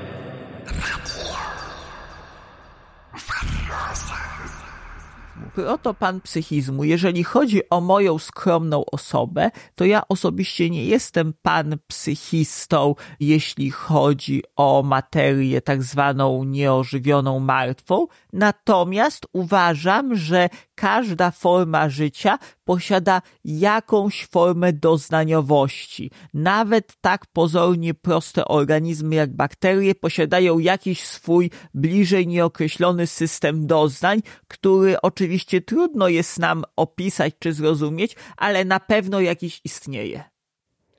Speaker 1: Pan psychizmu. Jeżeli chodzi o moją skromną osobę, to ja osobiście nie jestem pan psychistą, jeśli chodzi o materię tak zwaną nieożywioną martwą. Natomiast uważam, że każda forma życia posiada jakąś formę doznaniowości. Nawet tak pozornie proste organizmy jak bakterie posiadają jakiś swój bliżej nieokreślony system doznań, który oczywiście trudno jest nam opisać czy zrozumieć, ale na pewno jakiś istnieje.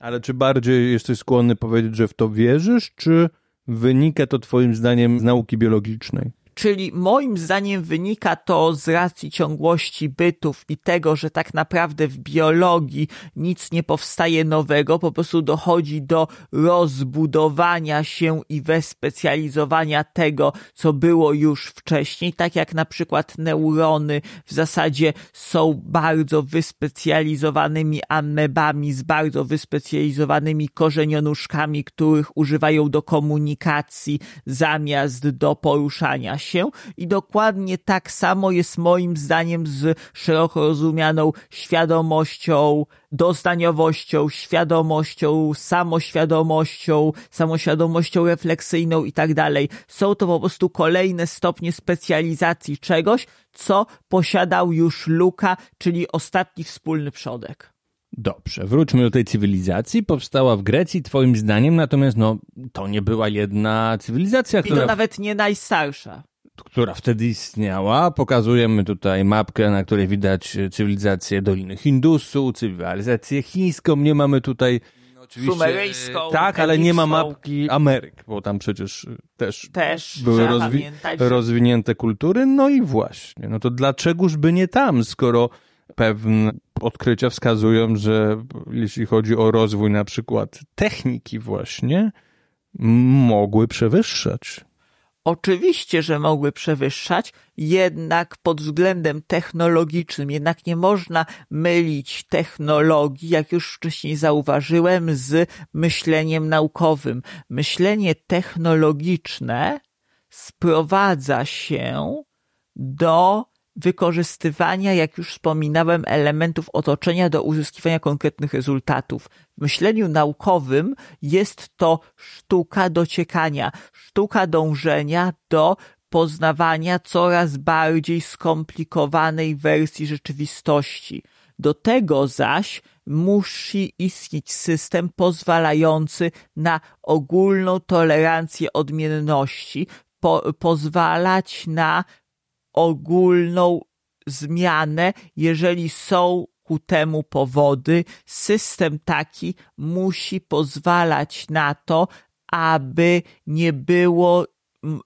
Speaker 2: Ale czy bardziej jesteś skłonny powiedzieć, że w to wierzysz, czy wynika to Twoim zdaniem z nauki biologicznej?
Speaker 1: Czyli moim zdaniem wynika to z racji ciągłości bytów i tego, że tak naprawdę w biologii nic nie powstaje nowego, po prostu dochodzi do rozbudowania się i wespecjalizowania tego, co było już wcześniej, tak jak na przykład neurony w zasadzie są bardzo wyspecjalizowanymi amebami z bardzo wyspecjalizowanymi korzenionuszkami, których używają do komunikacji zamiast do poruszania się i dokładnie tak samo jest moim zdaniem z szeroko rozumianą świadomością, doznaniowością, świadomością, samoświadomością, samoświadomością refleksyjną i tak dalej. Są to po prostu kolejne stopnie specjalizacji czegoś, co posiadał już Luka, czyli ostatni wspólny przodek.
Speaker 2: Dobrze, wróćmy do tej cywilizacji. Powstała w Grecji, twoim zdaniem, natomiast no, to nie była jedna cywilizacja,
Speaker 1: I
Speaker 2: która...
Speaker 1: to nawet nie najstarsza.
Speaker 2: Która wtedy istniała. Pokazujemy tutaj mapkę, na której widać cywilizację Doliny Hindusu, cywilizację chińską. Nie mamy tutaj
Speaker 1: oczywiście, Sumeryjską.
Speaker 2: Tak, ale nie ma mapki Ameryk, bo tam przecież też,
Speaker 1: też
Speaker 2: były rozwi rozwinięte kultury. No i właśnie, no to dlaczegoż by nie tam, skoro pewne odkrycia wskazują, że jeśli chodzi o rozwój na przykład techniki właśnie, mogły przewyższać.
Speaker 1: Oczywiście, że mogły przewyższać, jednak pod względem technologicznym, jednak nie można mylić technologii, jak już wcześniej zauważyłem, z myśleniem naukowym. Myślenie technologiczne sprowadza się do wykorzystywania, jak już wspominałem, elementów otoczenia do uzyskiwania konkretnych rezultatów. W myśleniu naukowym jest to sztuka dociekania, sztuka dążenia do poznawania coraz bardziej skomplikowanej wersji rzeczywistości. Do tego zaś musi istnieć system pozwalający na ogólną tolerancję odmienności, po, pozwalać na ogólną zmianę, jeżeli są ku temu powody. System taki musi pozwalać na to, aby nie było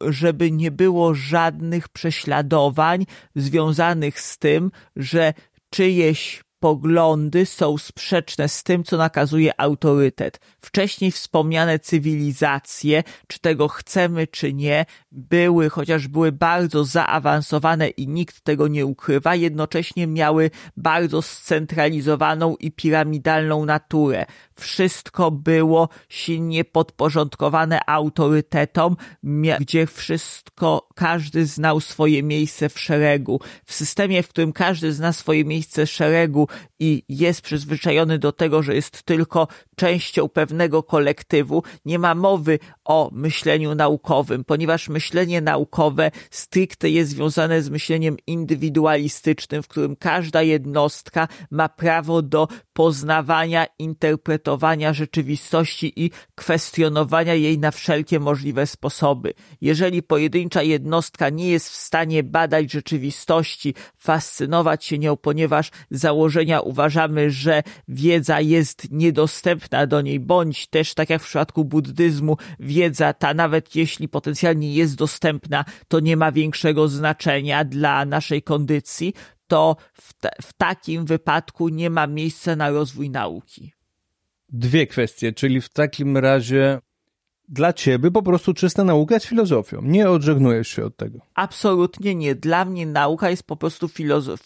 Speaker 1: żeby nie było żadnych prześladowań związanych z tym, że czyjeś poglądy są sprzeczne z tym, co nakazuje autorytet. Wcześniej wspomniane cywilizacje, czy tego chcemy, czy nie, były, chociaż były bardzo zaawansowane i nikt tego nie ukrywa, jednocześnie miały bardzo scentralizowaną i piramidalną naturę. Wszystko było silnie podporządkowane autorytetom, gdzie wszystko, każdy znał swoje miejsce w szeregu. W systemie, w którym każdy zna swoje miejsce w szeregu i jest przyzwyczajony do tego, że jest tylko częścią pewnego kolektywu, nie ma mowy o myśleniu naukowym, ponieważ myślenie naukowe stricte jest związane z myśleniem indywidualistycznym, w którym każda jednostka ma prawo do poznawania, interpretowania rzeczywistości i kwestionowania jej na wszelkie możliwe sposoby. Jeżeli pojedyncza jednostka nie jest w stanie badać rzeczywistości, fascynować się nią, ponieważ założenia uważamy, że wiedza jest niedostępna do niej, bądź też, tak jak w przypadku buddyzmu, wiedza ta, nawet jeśli potencjalnie jest dostępna, to nie ma większego znaczenia dla naszej kondycji, to w, te, w takim wypadku nie ma miejsca na rozwój nauki.
Speaker 2: Dwie kwestie, czyli w takim razie dla ciebie po prostu czysta nauka jest filozofią. Nie odżegnujesz się od tego.
Speaker 1: Absolutnie nie. Dla mnie nauka jest po prostu filozof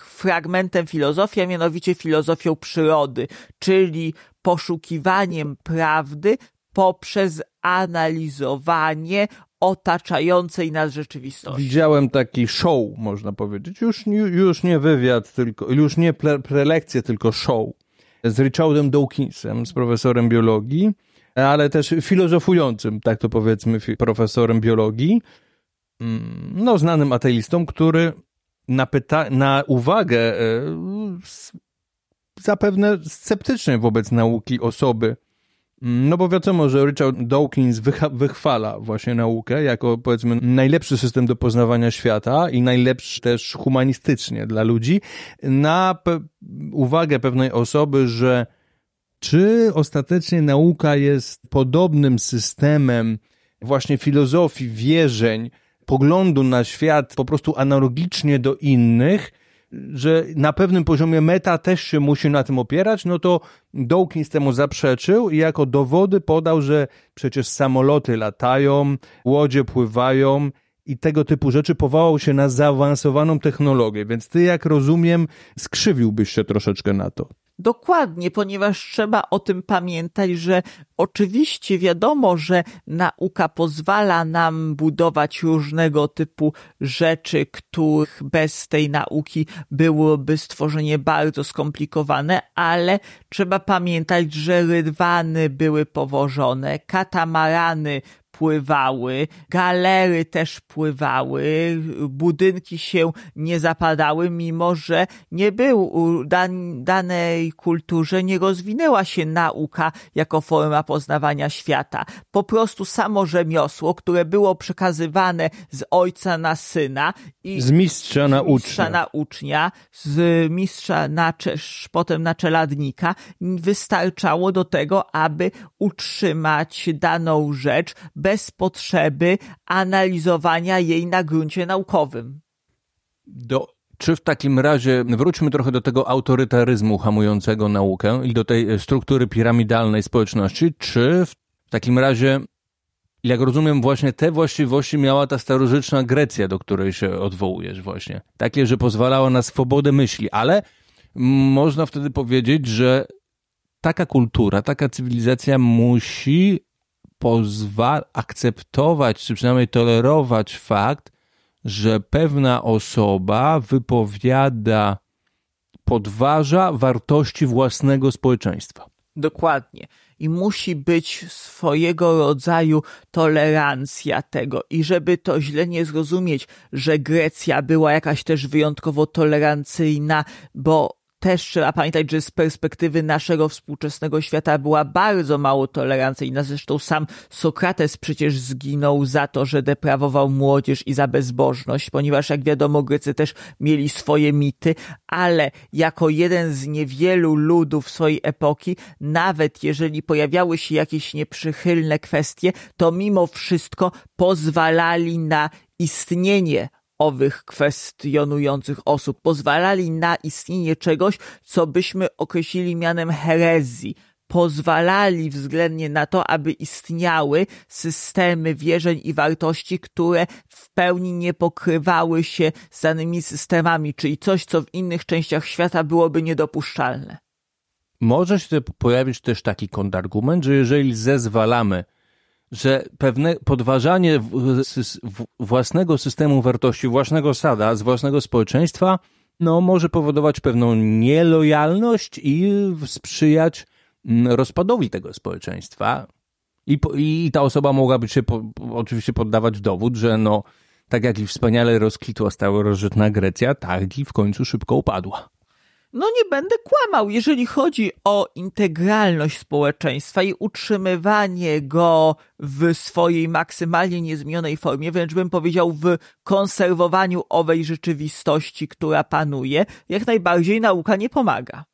Speaker 1: fragmentem filozofii, a mianowicie filozofią przyrody, czyli poszukiwaniem prawdy poprzez analizowanie otaczającej nas rzeczywistości.
Speaker 2: Widziałem taki show, można powiedzieć. Już, już nie wywiad, tylko, już nie pre tylko show z Richardem Dawkinsem, z profesorem biologii, ale też filozofującym, tak to powiedzmy, profesorem biologii, mm, no, znanym ateistą, który na, pyta- na uwagę e, zapewne sceptycznej wobec nauki osoby, no bo wiadomo, że Richard Dawkins wychwala właśnie naukę jako powiedzmy najlepszy system do poznawania świata i najlepszy też humanistycznie dla ludzi. Na pe uwagę pewnej osoby, że czy ostatecznie nauka jest podobnym systemem właśnie filozofii, wierzeń, poglądu na świat po prostu analogicznie do innych, że na pewnym poziomie meta też się musi na tym opierać, no to Dawkins temu zaprzeczył i jako dowody podał, że przecież samoloty latają, łodzie pływają i tego typu rzeczy powołał się na zaawansowaną technologię, więc ty, jak rozumiem, skrzywiłbyś się troszeczkę na to.
Speaker 1: Dokładnie, ponieważ trzeba o tym pamiętać, że oczywiście wiadomo, że nauka pozwala nam budować różnego typu rzeczy, których bez tej nauki byłoby stworzenie bardzo skomplikowane, ale trzeba pamiętać, że rydwany były powożone, katamarany pływały, galery też pływały, budynki się nie zapadały, mimo że nie był dan danej kulturze, nie rozwinęła się nauka jako forma poznawania świata. Po prostu samo rzemiosło, które było przekazywane z ojca na syna i
Speaker 2: z mistrza na
Speaker 1: z mistrza
Speaker 2: ucznia.
Speaker 1: na ucznia, z mistrza na potem na czeladnika, wystarczało do tego, aby utrzymać daną rzecz bez potrzeby analizowania jej na gruncie naukowym.
Speaker 2: Do, czy w takim razie, wróćmy trochę do tego autorytaryzmu hamującego naukę i do tej e, struktury piramidalnej społeczności, czy w takim razie, jak rozumiem, właśnie te właściwości miała ta starożytna Grecja, do której się odwołujesz właśnie. Takie, że pozwalała na swobodę myśli, ale można wtedy powiedzieć, że taka kultura, taka cywilizacja musi pozwalać, akceptować, czy przynajmniej tolerować fakt, że pewna osoba wypowiada, podważa wartości własnego społeczeństwa.
Speaker 1: Dokładnie. I musi być swojego rodzaju tolerancja tego. I żeby to źle nie zrozumieć, że Grecja była jakaś też wyjątkowo tolerancyjna, bo też trzeba pamiętać, że z perspektywy naszego współczesnego świata była bardzo mało tolerancyjna. Zresztą sam Sokrates przecież zginął za to, że deprawował młodzież i za bezbożność, ponieważ jak wiadomo Grecy też mieli swoje mity, ale jako jeden z niewielu ludów swojej epoki, nawet jeżeli pojawiały się jakieś nieprzychylne kwestie, to mimo wszystko pozwalali na istnienie owych kwestionujących osób, pozwalali na istnienie czegoś, co byśmy określili mianem herezji. Pozwalali względnie na to, aby istniały systemy wierzeń i wartości, które w pełni nie pokrywały się z danymi systemami, czyli coś, co w innych częściach świata byłoby niedopuszczalne.
Speaker 2: Może się pojawić też taki kontrargument, że jeżeli zezwalamy że pewne podważanie własnego systemu wartości, własnego sada, z własnego społeczeństwa, no, może powodować pewną nielojalność i sprzyjać mm, rozpadowi tego społeczeństwa. I, i ta osoba mogłaby się po, oczywiście poddawać dowód, że no, tak jak i wspaniale rozkwitła starożytna Grecja, tak i w końcu szybko upadła.
Speaker 1: No nie będę kłamał, jeżeli chodzi o integralność społeczeństwa i utrzymywanie go w swojej maksymalnie niezmienionej formie, wręcz bym powiedział w konserwowaniu owej rzeczywistości, która panuje, jak najbardziej nauka nie pomaga.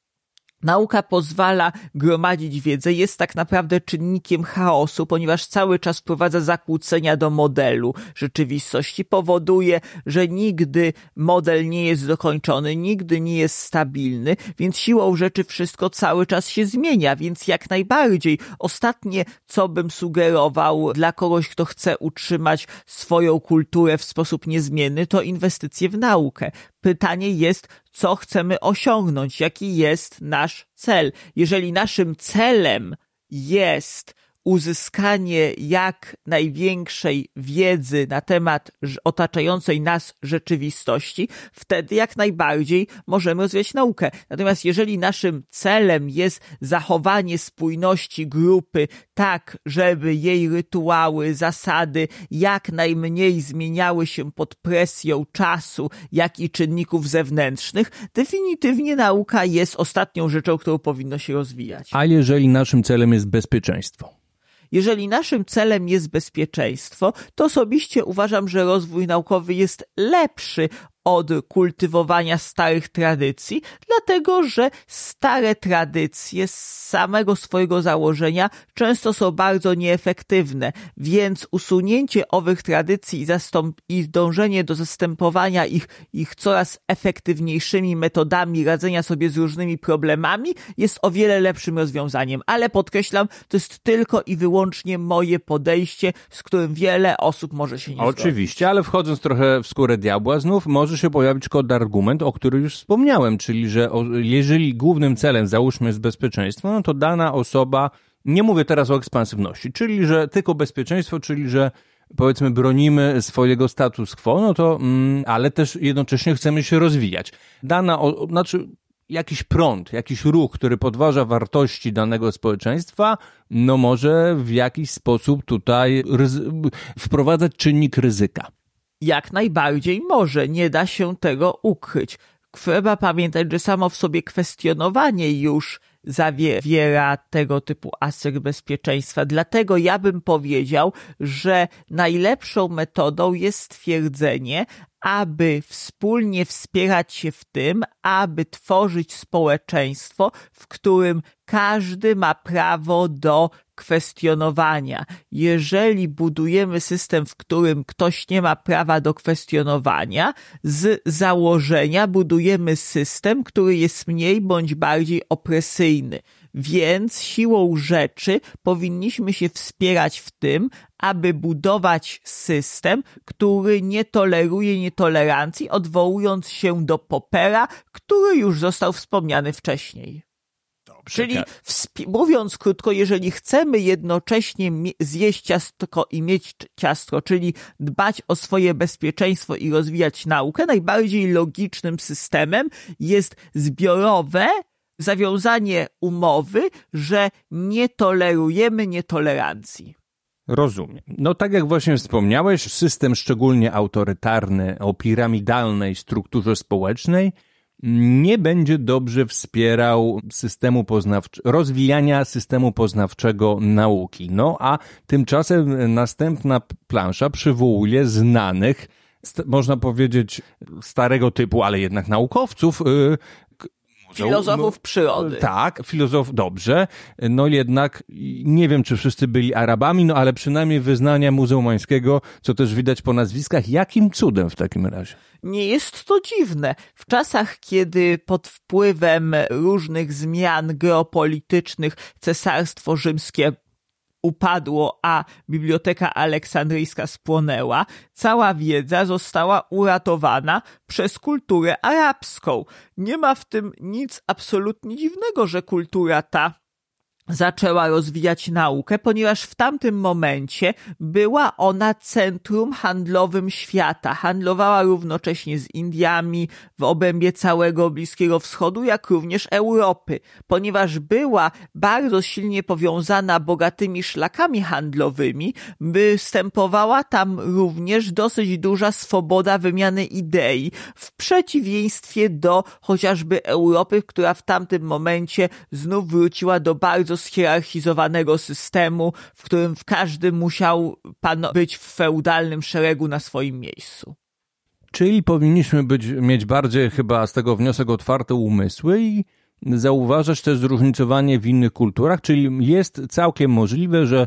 Speaker 1: Nauka pozwala gromadzić wiedzę, jest tak naprawdę czynnikiem chaosu, ponieważ cały czas wprowadza zakłócenia do modelu rzeczywistości, powoduje, że nigdy model nie jest dokończony, nigdy nie jest stabilny, więc siłą rzeczy wszystko cały czas się zmienia, więc jak najbardziej ostatnie, co bym sugerował dla kogoś, kto chce utrzymać swoją kulturę w sposób niezmienny, to inwestycje w naukę. Pytanie jest, co chcemy osiągnąć, jaki jest nasz cel. Jeżeli naszym celem jest uzyskanie jak największej wiedzy na temat otaczającej nas rzeczywistości, wtedy jak najbardziej możemy rozwijać naukę. Natomiast jeżeli naszym celem jest zachowanie spójności grupy tak, żeby jej rytuały, zasady jak najmniej zmieniały się pod presją czasu, jak i czynników zewnętrznych, definitywnie nauka jest ostatnią rzeczą, którą powinno się rozwijać.
Speaker 2: A jeżeli naszym celem jest bezpieczeństwo?
Speaker 1: Jeżeli naszym celem jest bezpieczeństwo, to osobiście uważam, że rozwój naukowy jest lepszy od kultywowania starych tradycji, dlatego że stare tradycje z samego swojego założenia często są bardzo nieefektywne, więc usunięcie owych tradycji i, zastąp- i dążenie do zastępowania ich, ich coraz efektywniejszymi metodami radzenia sobie z różnymi problemami jest o wiele lepszym rozwiązaniem. Ale podkreślam, to jest tylko i wyłącznie moje podejście, z którym wiele osób może się nie
Speaker 2: Oczywiście, ale wchodząc trochę w skórę diabła znów, może się pojawić kontrargument, o którym już wspomniałem, czyli że jeżeli głównym celem, załóżmy, jest bezpieczeństwo, no to dana osoba, nie mówię teraz o ekspansywności, czyli że tylko bezpieczeństwo, czyli że powiedzmy bronimy swojego status quo, no to, mm, ale też jednocześnie chcemy się rozwijać. Dana, o, znaczy jakiś prąd, jakiś ruch, który podważa wartości danego społeczeństwa, no może w jakiś sposób tutaj wprowadzać czynnik ryzyka.
Speaker 1: Jak najbardziej może, nie da się tego ukryć. Trzeba pamiętać, że samo w sobie kwestionowanie już zawiera tego typu aspekt bezpieczeństwa. Dlatego ja bym powiedział, że najlepszą metodą jest stwierdzenie, aby wspólnie wspierać się w tym, aby tworzyć społeczeństwo, w którym każdy ma prawo do kwestionowania. Jeżeli budujemy system, w którym ktoś nie ma prawa do kwestionowania, z założenia budujemy system, który jest mniej bądź bardziej opresyjny. Więc siłą rzeczy powinniśmy się wspierać w tym, aby budować system, który nie toleruje nietolerancji, odwołując się do Popera, który już został wspomniany wcześniej. Czyli mówiąc krótko, jeżeli chcemy jednocześnie zjeść ciastko i mieć ciastko, czyli dbać o swoje bezpieczeństwo i rozwijać naukę, najbardziej logicznym systemem jest zbiorowe zawiązanie umowy, że nie tolerujemy nietolerancji.
Speaker 2: Rozumiem. No tak jak właśnie wspomniałeś, system szczególnie autorytarny o piramidalnej strukturze społecznej nie będzie dobrze wspierał systemu rozwijania systemu poznawczego nauki. No a tymczasem następna plansza przywołuje znanych, można powiedzieć starego typu, ale jednak naukowców,
Speaker 1: Filozofów no, przyrody.
Speaker 2: Tak, filozof, dobrze. No jednak nie wiem, czy wszyscy byli Arabami, no ale przynajmniej wyznania muzułmańskiego, co też widać po nazwiskach. Jakim cudem w takim razie?
Speaker 1: Nie jest to dziwne. W czasach, kiedy pod wpływem różnych zmian geopolitycznych cesarstwo rzymskie upadło, a Biblioteka Aleksandryjska spłonęła, cała wiedza została uratowana przez kulturę arabską. Nie ma w tym nic absolutnie dziwnego, że kultura ta zaczęła rozwijać naukę, ponieważ w tamtym momencie była ona centrum handlowym świata. Handlowała równocześnie z Indiami w obrębie całego Bliskiego Wschodu, jak również Europy. Ponieważ była bardzo silnie powiązana bogatymi szlakami handlowymi, występowała tam również dosyć duża swoboda wymiany idei, w przeciwieństwie do chociażby Europy, która w tamtym momencie znów wróciła do bardzo schierarchizowanego systemu, w którym w każdym musiał pan być w feudalnym szeregu na swoim miejscu.
Speaker 2: Czyli powinniśmy być, mieć bardziej chyba z tego wniosek otwarte umysły i zauważać też zróżnicowanie w innych kulturach, czyli jest całkiem możliwe, że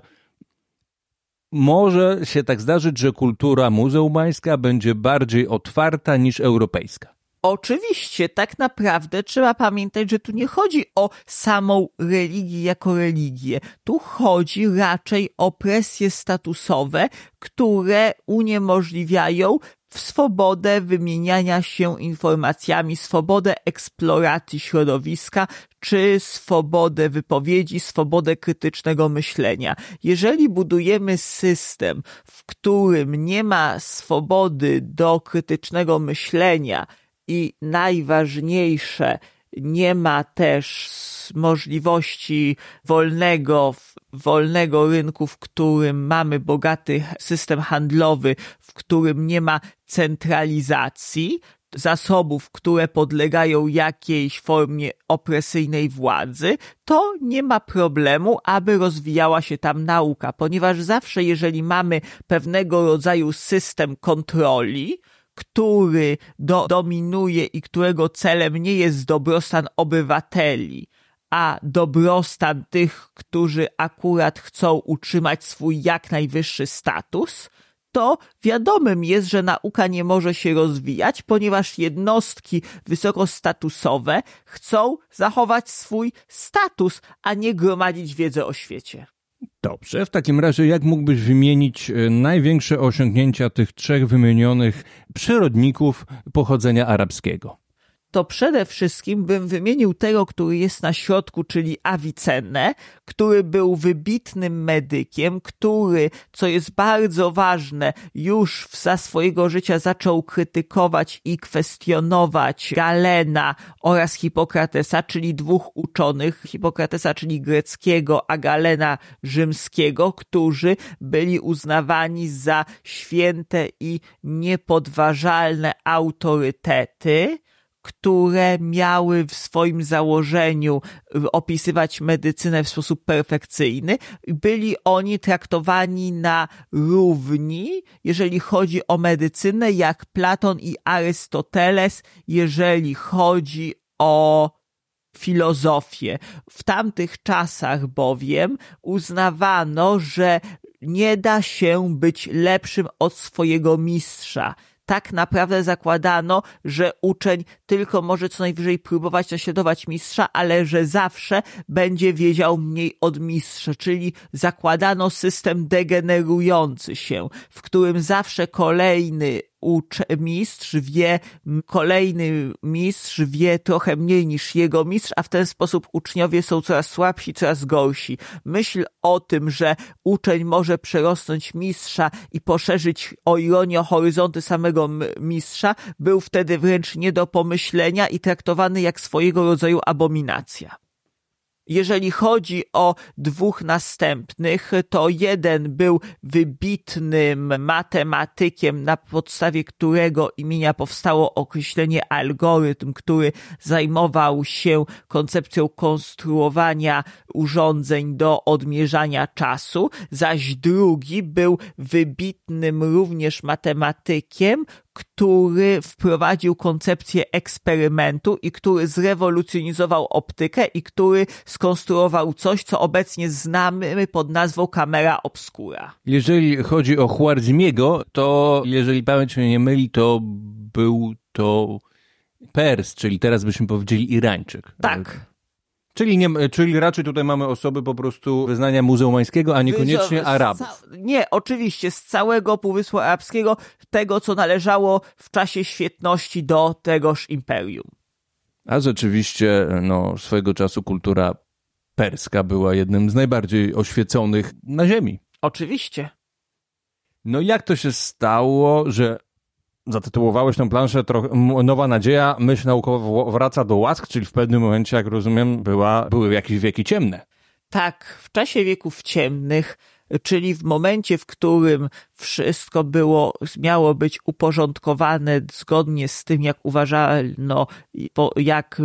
Speaker 2: może się tak zdarzyć, że kultura muzułmańska będzie bardziej otwarta niż europejska.
Speaker 1: Oczywiście, tak naprawdę trzeba pamiętać, że tu nie chodzi o samą religię jako religię. Tu chodzi raczej o presje statusowe, które uniemożliwiają swobodę wymieniania się informacjami, swobodę eksploracji środowiska, czy swobodę wypowiedzi, swobodę krytycznego myślenia. Jeżeli budujemy system, w którym nie ma swobody do krytycznego myślenia, i najważniejsze, nie ma też możliwości wolnego, wolnego rynku, w którym mamy bogaty system handlowy, w którym nie ma centralizacji zasobów, które podlegają jakiejś formie opresyjnej władzy, to nie ma problemu, aby rozwijała się tam nauka, ponieważ zawsze jeżeli mamy pewnego rodzaju system kontroli, który do, dominuje i którego celem nie jest dobrostan obywateli, a dobrostan tych, którzy akurat chcą utrzymać swój jak najwyższy status, to wiadomym jest, że nauka nie może się rozwijać, ponieważ jednostki wysokostatusowe chcą zachować swój status, a nie gromadzić wiedzę o świecie.
Speaker 2: Dobrze, w takim razie jak mógłbyś wymienić e, największe osiągnięcia tych trzech wymienionych przyrodników pochodzenia arabskiego?
Speaker 1: To przede wszystkim bym wymienił tego, który jest na środku, czyli Avicenne, który był wybitnym medykiem, który, co jest bardzo ważne, już za swojego życia zaczął krytykować i kwestionować Galena oraz Hipokratesa, czyli dwóch uczonych, Hipokratesa, czyli greckiego, a Galena rzymskiego, którzy byli uznawani za święte i niepodważalne autorytety które miały w swoim założeniu opisywać medycynę w sposób perfekcyjny, byli oni traktowani na równi, jeżeli chodzi o medycynę, jak Platon i Arystoteles, jeżeli chodzi o filozofię. W tamtych czasach bowiem uznawano, że nie da się być lepszym od swojego mistrza tak naprawdę zakładano, że uczeń tylko może co najwyżej próbować naśladować mistrza, ale że zawsze będzie wiedział mniej od mistrza, czyli zakładano system degenerujący się, w którym zawsze kolejny ucz mistrz wie, kolejny mistrz wie trochę mniej niż jego mistrz, a w ten sposób uczniowie są coraz słabsi, coraz gorsi. Myśl o tym, że uczeń może przerosnąć mistrza i poszerzyć o ironię horyzonty samego mistrza, był wtedy wręcz nie do pomyślenia i traktowany jak swojego rodzaju abominacja. Jeżeli chodzi o dwóch następnych, to jeden był wybitnym matematykiem, na podstawie którego imienia powstało określenie algorytm, który zajmował się koncepcją konstruowania urządzeń do odmierzania czasu, zaś drugi był wybitnym również matematykiem, który wprowadził koncepcję eksperymentu i który zrewolucjonizował optykę i który skonstruował coś, co obecnie znamy pod nazwą kamera obscura.
Speaker 2: Jeżeli chodzi o Huarzimiego, to jeżeli pamięć mnie nie myli, to był to Pers, czyli teraz byśmy powiedzieli Irańczyk.
Speaker 1: Tak.
Speaker 2: Czyli, nie, czyli raczej tutaj mamy osoby po prostu wyznania muzułmańskiego, a niekoniecznie Arabów.
Speaker 1: Nie, oczywiście, z całego Półwyspu Arabskiego, tego co należało w czasie świetności do tegoż imperium.
Speaker 2: A rzeczywiście, no, swojego czasu kultura perska była jednym z najbardziej oświeconych na ziemi.
Speaker 1: Oczywiście.
Speaker 2: No jak to się stało, że zatytułowałeś tę planszę Nowa Nadzieja, myśl naukowa wraca do łask, czyli w pewnym momencie, jak rozumiem, była, były jakieś wieki ciemne.
Speaker 1: Tak, w czasie wieków ciemnych, czyli w momencie, w którym wszystko było, miało być uporządkowane zgodnie z tym, jak uważano, jak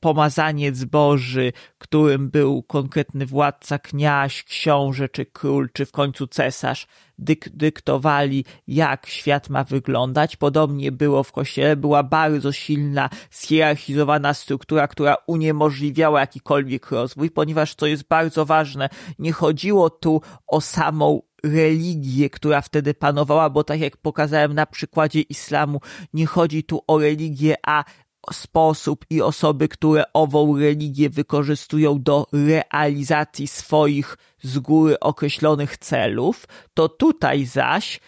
Speaker 1: pomazaniec Boży, którym był konkretny władca, kniaź, książę, czy król, czy w końcu cesarz, dyk dyktowali, jak świat ma wyglądać. Podobnie było w kościele, była bardzo silna, schierarchizowana struktura, która uniemożliwiała jakikolwiek rozwój, ponieważ to jest bardzo ważne, nie chodziło tu o samą religię, która wtedy panowała, bo tak jak pokazałem na przykładzie islamu, nie chodzi tu o religię, a sposób i osoby, które ową religię wykorzystują do realizacji swoich z góry określonych celów, to tutaj zaś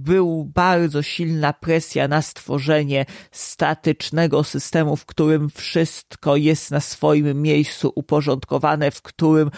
Speaker 1: był bardzo silna presja na stworzenie statycznego systemu, w którym wszystko jest na swoim miejscu uporządkowane, w którym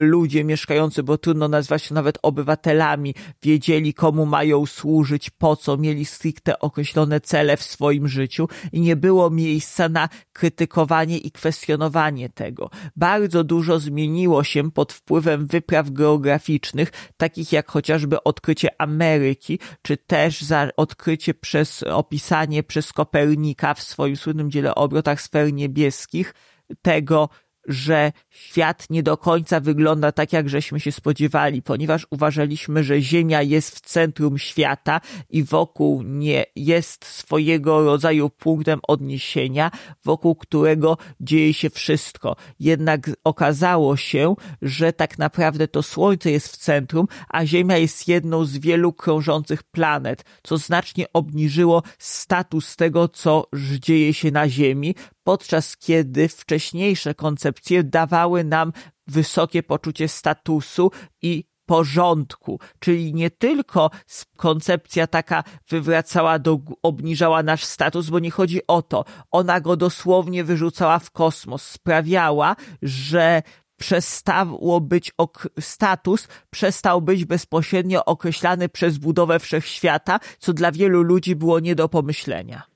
Speaker 1: ludzie mieszkający, bo trudno nazwać się nawet obywatelami, wiedzieli komu mają służyć, po co, mieli stricte określone cele w swoim życiu i nie było miejsca na krytykowanie i kwestionowanie tego. Bardzo dużo zmieniło się pod wpływem wypraw geograficznych, takich jak chociażby odkrycie Ameryki, czy też za odkrycie przez opisanie przez Kopernika w swoim słynnym dziele obrotach sfer niebieskich tego, że świat nie do końca wygląda tak, jak żeśmy się spodziewali, ponieważ uważaliśmy, że Ziemia jest w centrum świata i wokół nie jest swojego rodzaju punktem odniesienia, wokół którego dzieje się wszystko. Jednak okazało się, że tak naprawdę to Słońce jest w centrum, a Ziemia jest jedną z wielu krążących planet, co znacznie obniżyło status tego, co dzieje się na Ziemi, podczas kiedy wcześniejsze koncepcje dawały nam wysokie poczucie statusu i porządku, czyli nie tylko koncepcja taka wywracała do, obniżała nasz status, bo nie chodzi o to. Ona go dosłownie wyrzucała w kosmos, sprawiała, że przestało być status, przestał być bezpośrednio określany przez budowę wszechświata, co dla wielu ludzi było nie do pomyślenia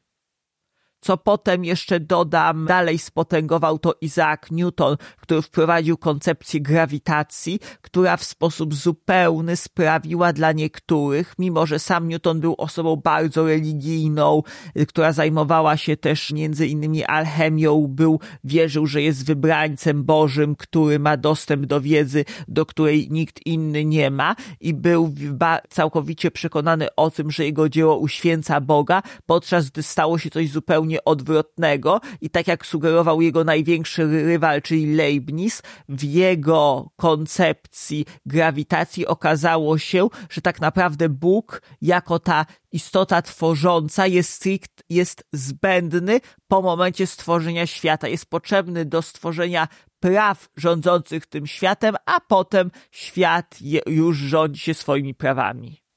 Speaker 1: co potem jeszcze dodam, dalej spotęgował to Isaac Newton, który wprowadził koncepcję grawitacji, która w sposób zupełny sprawiła dla niektórych, mimo że sam Newton był osobą bardzo religijną, która zajmowała się też między innymi alchemią, był, wierzył, że jest wybrańcem Bożym, który ma dostęp do wiedzy, do której nikt inny nie ma i był całkowicie przekonany o tym, że jego dzieło uświęca Boga, podczas gdy stało się coś zupełnie zupełnie odwrotnego i tak jak sugerował jego największy rywal, czyli Leibniz, w jego koncepcji grawitacji okazało się, że tak naprawdę Bóg jako ta istota tworząca jest strict, jest zbędny po momencie stworzenia świata, jest potrzebny do stworzenia praw rządzących tym światem, a potem świat już rządzi się swoimi prawami.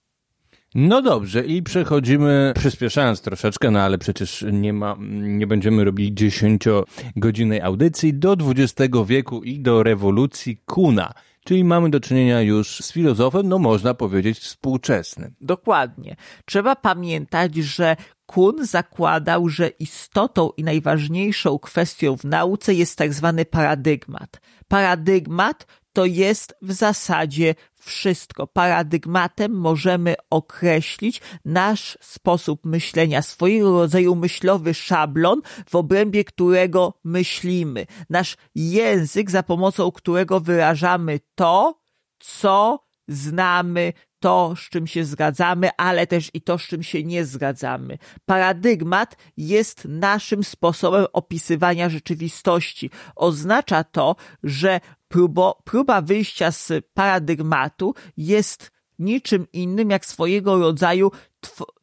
Speaker 2: No dobrze, i przechodzimy, przyspieszając troszeczkę, no ale przecież nie ma, nie będziemy robili dziesięciogodzinnej audycji, do XX wieku i do rewolucji Kuna. Czyli mamy do czynienia już z filozofem, no można powiedzieć, współczesnym.
Speaker 1: Dokładnie. Trzeba pamiętać, że Kun zakładał, że istotą i najważniejszą kwestią w nauce jest tak zwany paradygmat. Paradygmat to jest w zasadzie wszystko. Paradygmatem możemy określić nasz sposób myślenia, swojego rodzaju myślowy szablon, w obrębie którego myślimy. Nasz język, za pomocą którego wyrażamy to, co znamy, to, z czym się zgadzamy, ale też i to, z czym się nie zgadzamy. Paradygmat jest naszym sposobem opisywania rzeczywistości. Oznacza to, że próbo, próba wyjścia z paradygmatu jest niczym innym jak swojego rodzaju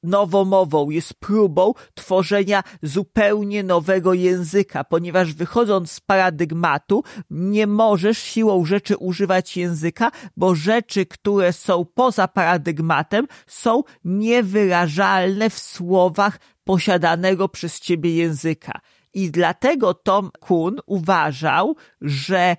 Speaker 1: nowomową, jest próbą tworzenia zupełnie nowego języka, ponieważ wychodząc z paradygmatu nie możesz siłą rzeczy używać języka, bo rzeczy, które są poza paradygmatem są niewyrażalne w słowach posiadanego przez ciebie języka. I dlatego Tom Kuhn uważał, że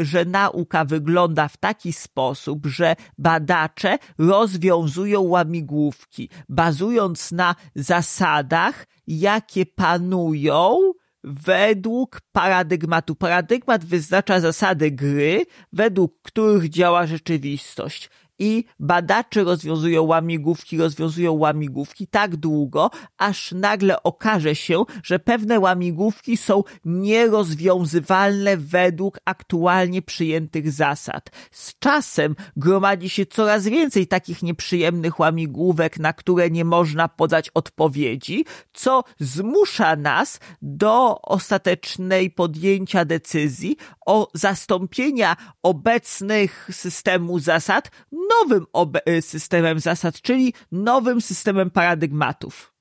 Speaker 1: że nauka wygląda w taki sposób, że badacze rozwiązują łamigłówki, bazując na zasadach, jakie panują według paradygmatu. Paradygmat wyznacza zasady gry, według których działa rzeczywistość i badacze rozwiązują łamigłówki, rozwiązują łamigłówki tak długo, aż nagle okaże się, że pewne łamigłówki są nierozwiązywalne według aktualnie przyjętych zasad. Z czasem gromadzi się coraz więcej takich nieprzyjemnych łamigłówek, na które nie można podać odpowiedzi, co zmusza nas do ostatecznej podjęcia decyzji o zastąpienia obecnych systemu zasad nowym y, systemem zasad, czyli nowym systemem paradygmatów.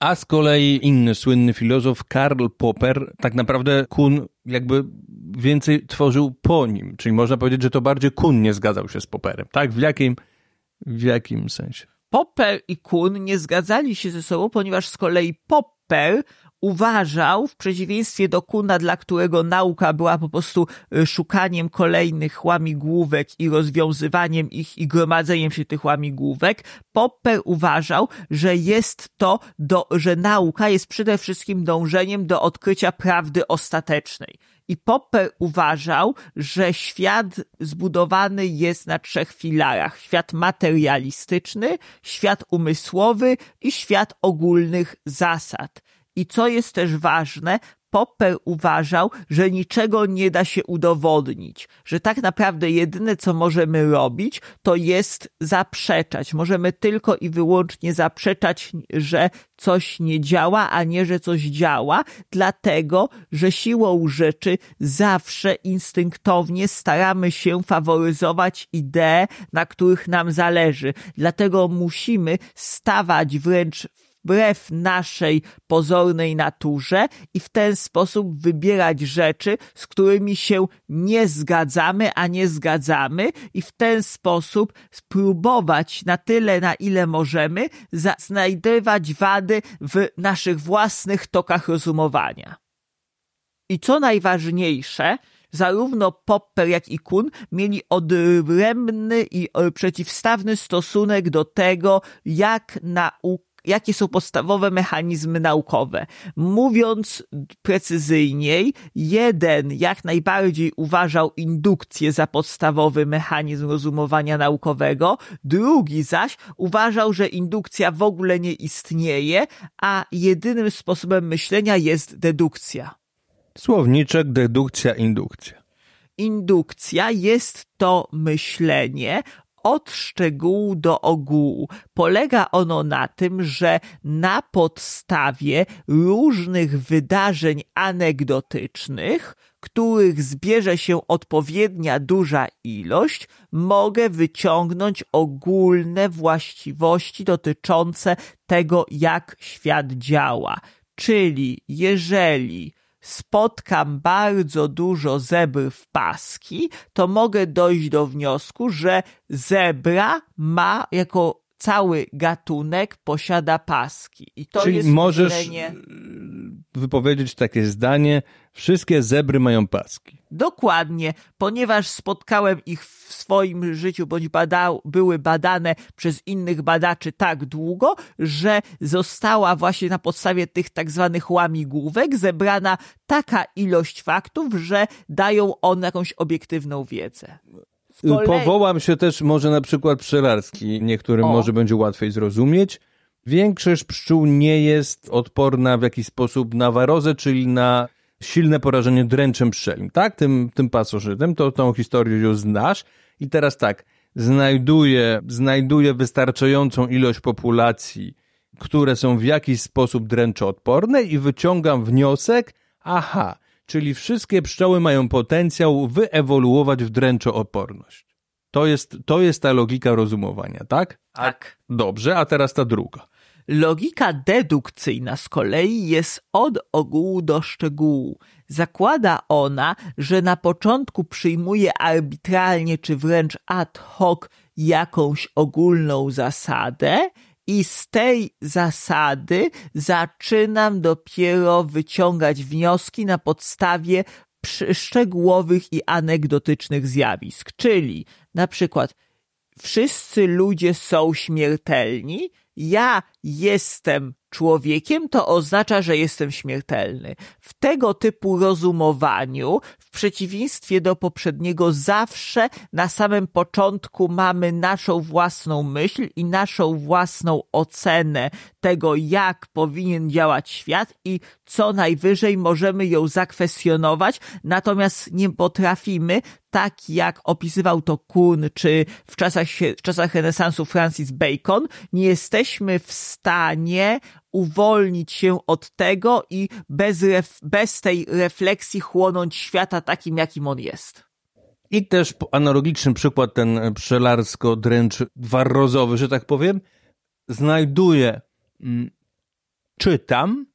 Speaker 2: A z kolei inny słynny filozof Karl Popper, tak naprawdę Kuhn jakby więcej tworzył po nim, czyli można powiedzieć, że to bardziej Kuhn nie zgadzał się z Popperem, tak? W jakim, w jakim sensie?
Speaker 1: Popper i Kuhn nie zgadzali się ze sobą, ponieważ z kolei Popper uważał, w przeciwieństwie do Kuna, dla którego nauka była po prostu y, szukaniem kolejnych łamigłówek i rozwiązywaniem ich i gromadzeniem się tych łamigłówek, Popper uważał, że jest to, do, że nauka jest przede wszystkim dążeniem do odkrycia prawdy ostatecznej. I Popper uważał, że świat zbudowany jest na trzech filarach. Świat materialistyczny, świat umysłowy i świat ogólnych zasad. I co jest też ważne, Popper uważał, że niczego nie da się udowodnić, że tak naprawdę jedyne co możemy robić, to jest zaprzeczać. Możemy tylko i wyłącznie zaprzeczać, że coś nie działa, a nie, że coś działa, dlatego, że siłą rzeczy zawsze instynktownie staramy się faworyzować idee, na których nam zależy. Dlatego musimy stawać wręcz wbrew naszej pozornej naturze i w ten sposób wybierać rzeczy, z którymi się nie zgadzamy, a nie zgadzamy i w ten sposób spróbować na tyle, na ile możemy, znajdywać wady w naszych własnych tokach rozumowania. I co najważniejsze, zarówno Popper, jak i Kuhn mieli odrębny i przeciwstawny stosunek do tego, jak nauka jakie są podstawowe mechanizmy naukowe. Mówiąc precyzyjniej, jeden jak najbardziej uważał indukcję za podstawowy mechanizm rozumowania naukowego, drugi zaś uważał, że indukcja w ogóle nie istnieje, a jedynym sposobem myślenia jest dedukcja.
Speaker 2: Słowniczek, dedukcja, indukcja.
Speaker 1: Indukcja jest to myślenie od szczegółu do ogółu. Polega ono na tym, że na podstawie różnych wydarzeń anegdotycznych, których zbierze się odpowiednia duża ilość, mogę wyciągnąć ogólne właściwości dotyczące tego, jak świat działa. Czyli jeżeli spotkam bardzo dużo zebr w paski, to mogę dojść do wniosku, że zebra ma jako cały gatunek posiada paski. I to
Speaker 2: Czyli
Speaker 1: jest
Speaker 2: możesz
Speaker 1: myślenie...
Speaker 2: wypowiedzieć takie zdanie, wszystkie zebry mają paski.
Speaker 1: Dokładnie, ponieważ spotkałem ich w swoim życiu, bądź badał, były badane przez innych badaczy tak długo, że została właśnie na podstawie tych tak zwanych łamigłówek zebrana taka ilość faktów, że dają one jakąś obiektywną wiedzę.
Speaker 2: Kolei... Powołam się też może na przykład pszczelarski, niektórym o. może będzie łatwiej zrozumieć. Większość pszczół nie jest odporna w jakiś sposób na warozę, czyli na silne porażenie dręczem pszczelim, tak? Tym, tym pasożytem, to tą historię już znasz. I teraz tak, znajduję, znajduję wystarczającą ilość populacji, które są w jakiś sposób dręczoodporne i wyciągam wniosek, aha, czyli wszystkie pszczoły mają potencjał wyewoluować w dręczooporność. To jest, to jest ta logika rozumowania, tak?
Speaker 1: Tak.
Speaker 2: Dobrze, a teraz ta druga.
Speaker 1: Logika dedukcyjna z kolei jest od ogółu do szczegółu. Zakłada ona, że na początku przyjmuje arbitralnie czy wręcz ad hoc jakąś ogólną zasadę i z tej zasady zaczynam dopiero wyciągać wnioski na podstawie szczegółowych i anegdotycznych zjawisk. Czyli na przykład wszyscy ludzie są śmiertelni, ja jestem człowiekiem, to oznacza, że jestem śmiertelny. W tego typu rozumowaniu, w przeciwieństwie do poprzedniego, zawsze na samym początku mamy naszą własną myśl i naszą własną ocenę tego, jak powinien działać świat i co najwyżej możemy ją zakwestionować, natomiast nie potrafimy tak jak opisywał to Kuhn, czy w czasach, w czasach renesansu Francis Bacon, nie jesteśmy w stanie uwolnić się od tego i bez, ref, bez tej refleksji chłonąć świata takim, jakim on jest.
Speaker 2: I też analogiczny przykład ten pszczelarsko-dręcz warrozowy, że tak powiem, znajduję, mm, czytam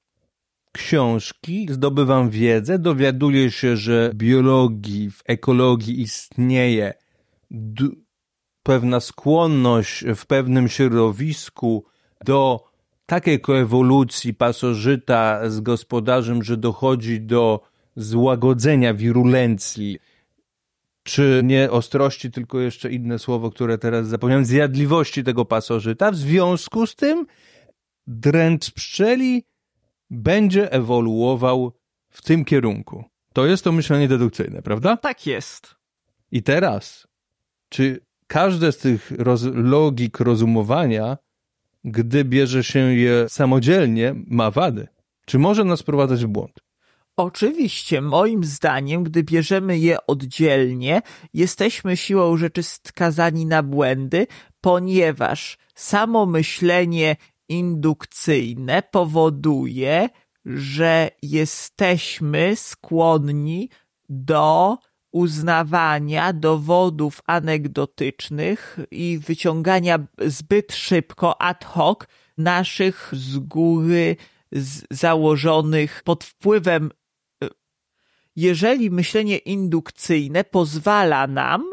Speaker 2: książki, zdobywam wiedzę, dowiaduję się, że w biologii, w ekologii istnieje pewna skłonność w pewnym środowisku do takiej koewolucji pasożyta z gospodarzem, że dochodzi do złagodzenia wirulencji, czy nie ostrości, tylko jeszcze inne słowo, które teraz zapomniałem, zjadliwości tego pasożyta. W związku z tym dręcz pszczeli będzie ewoluował w tym kierunku. To jest to myślenie dedukcyjne, prawda?
Speaker 1: Tak jest.
Speaker 2: I teraz, czy każde z tych roz logik rozumowania gdy bierze się je samodzielnie, ma wady. Czy może nas prowadzić w błąd?
Speaker 1: Oczywiście, moim zdaniem, gdy bierzemy je oddzielnie, jesteśmy siłą rzeczy skazani na błędy, ponieważ samo myślenie indukcyjne powoduje, że jesteśmy skłonni do uznawania dowodów anegdotycznych i wyciągania zbyt szybko, ad hoc naszych z góry założonych pod wpływem y, jeżeli myślenie indukcyjne pozwala nam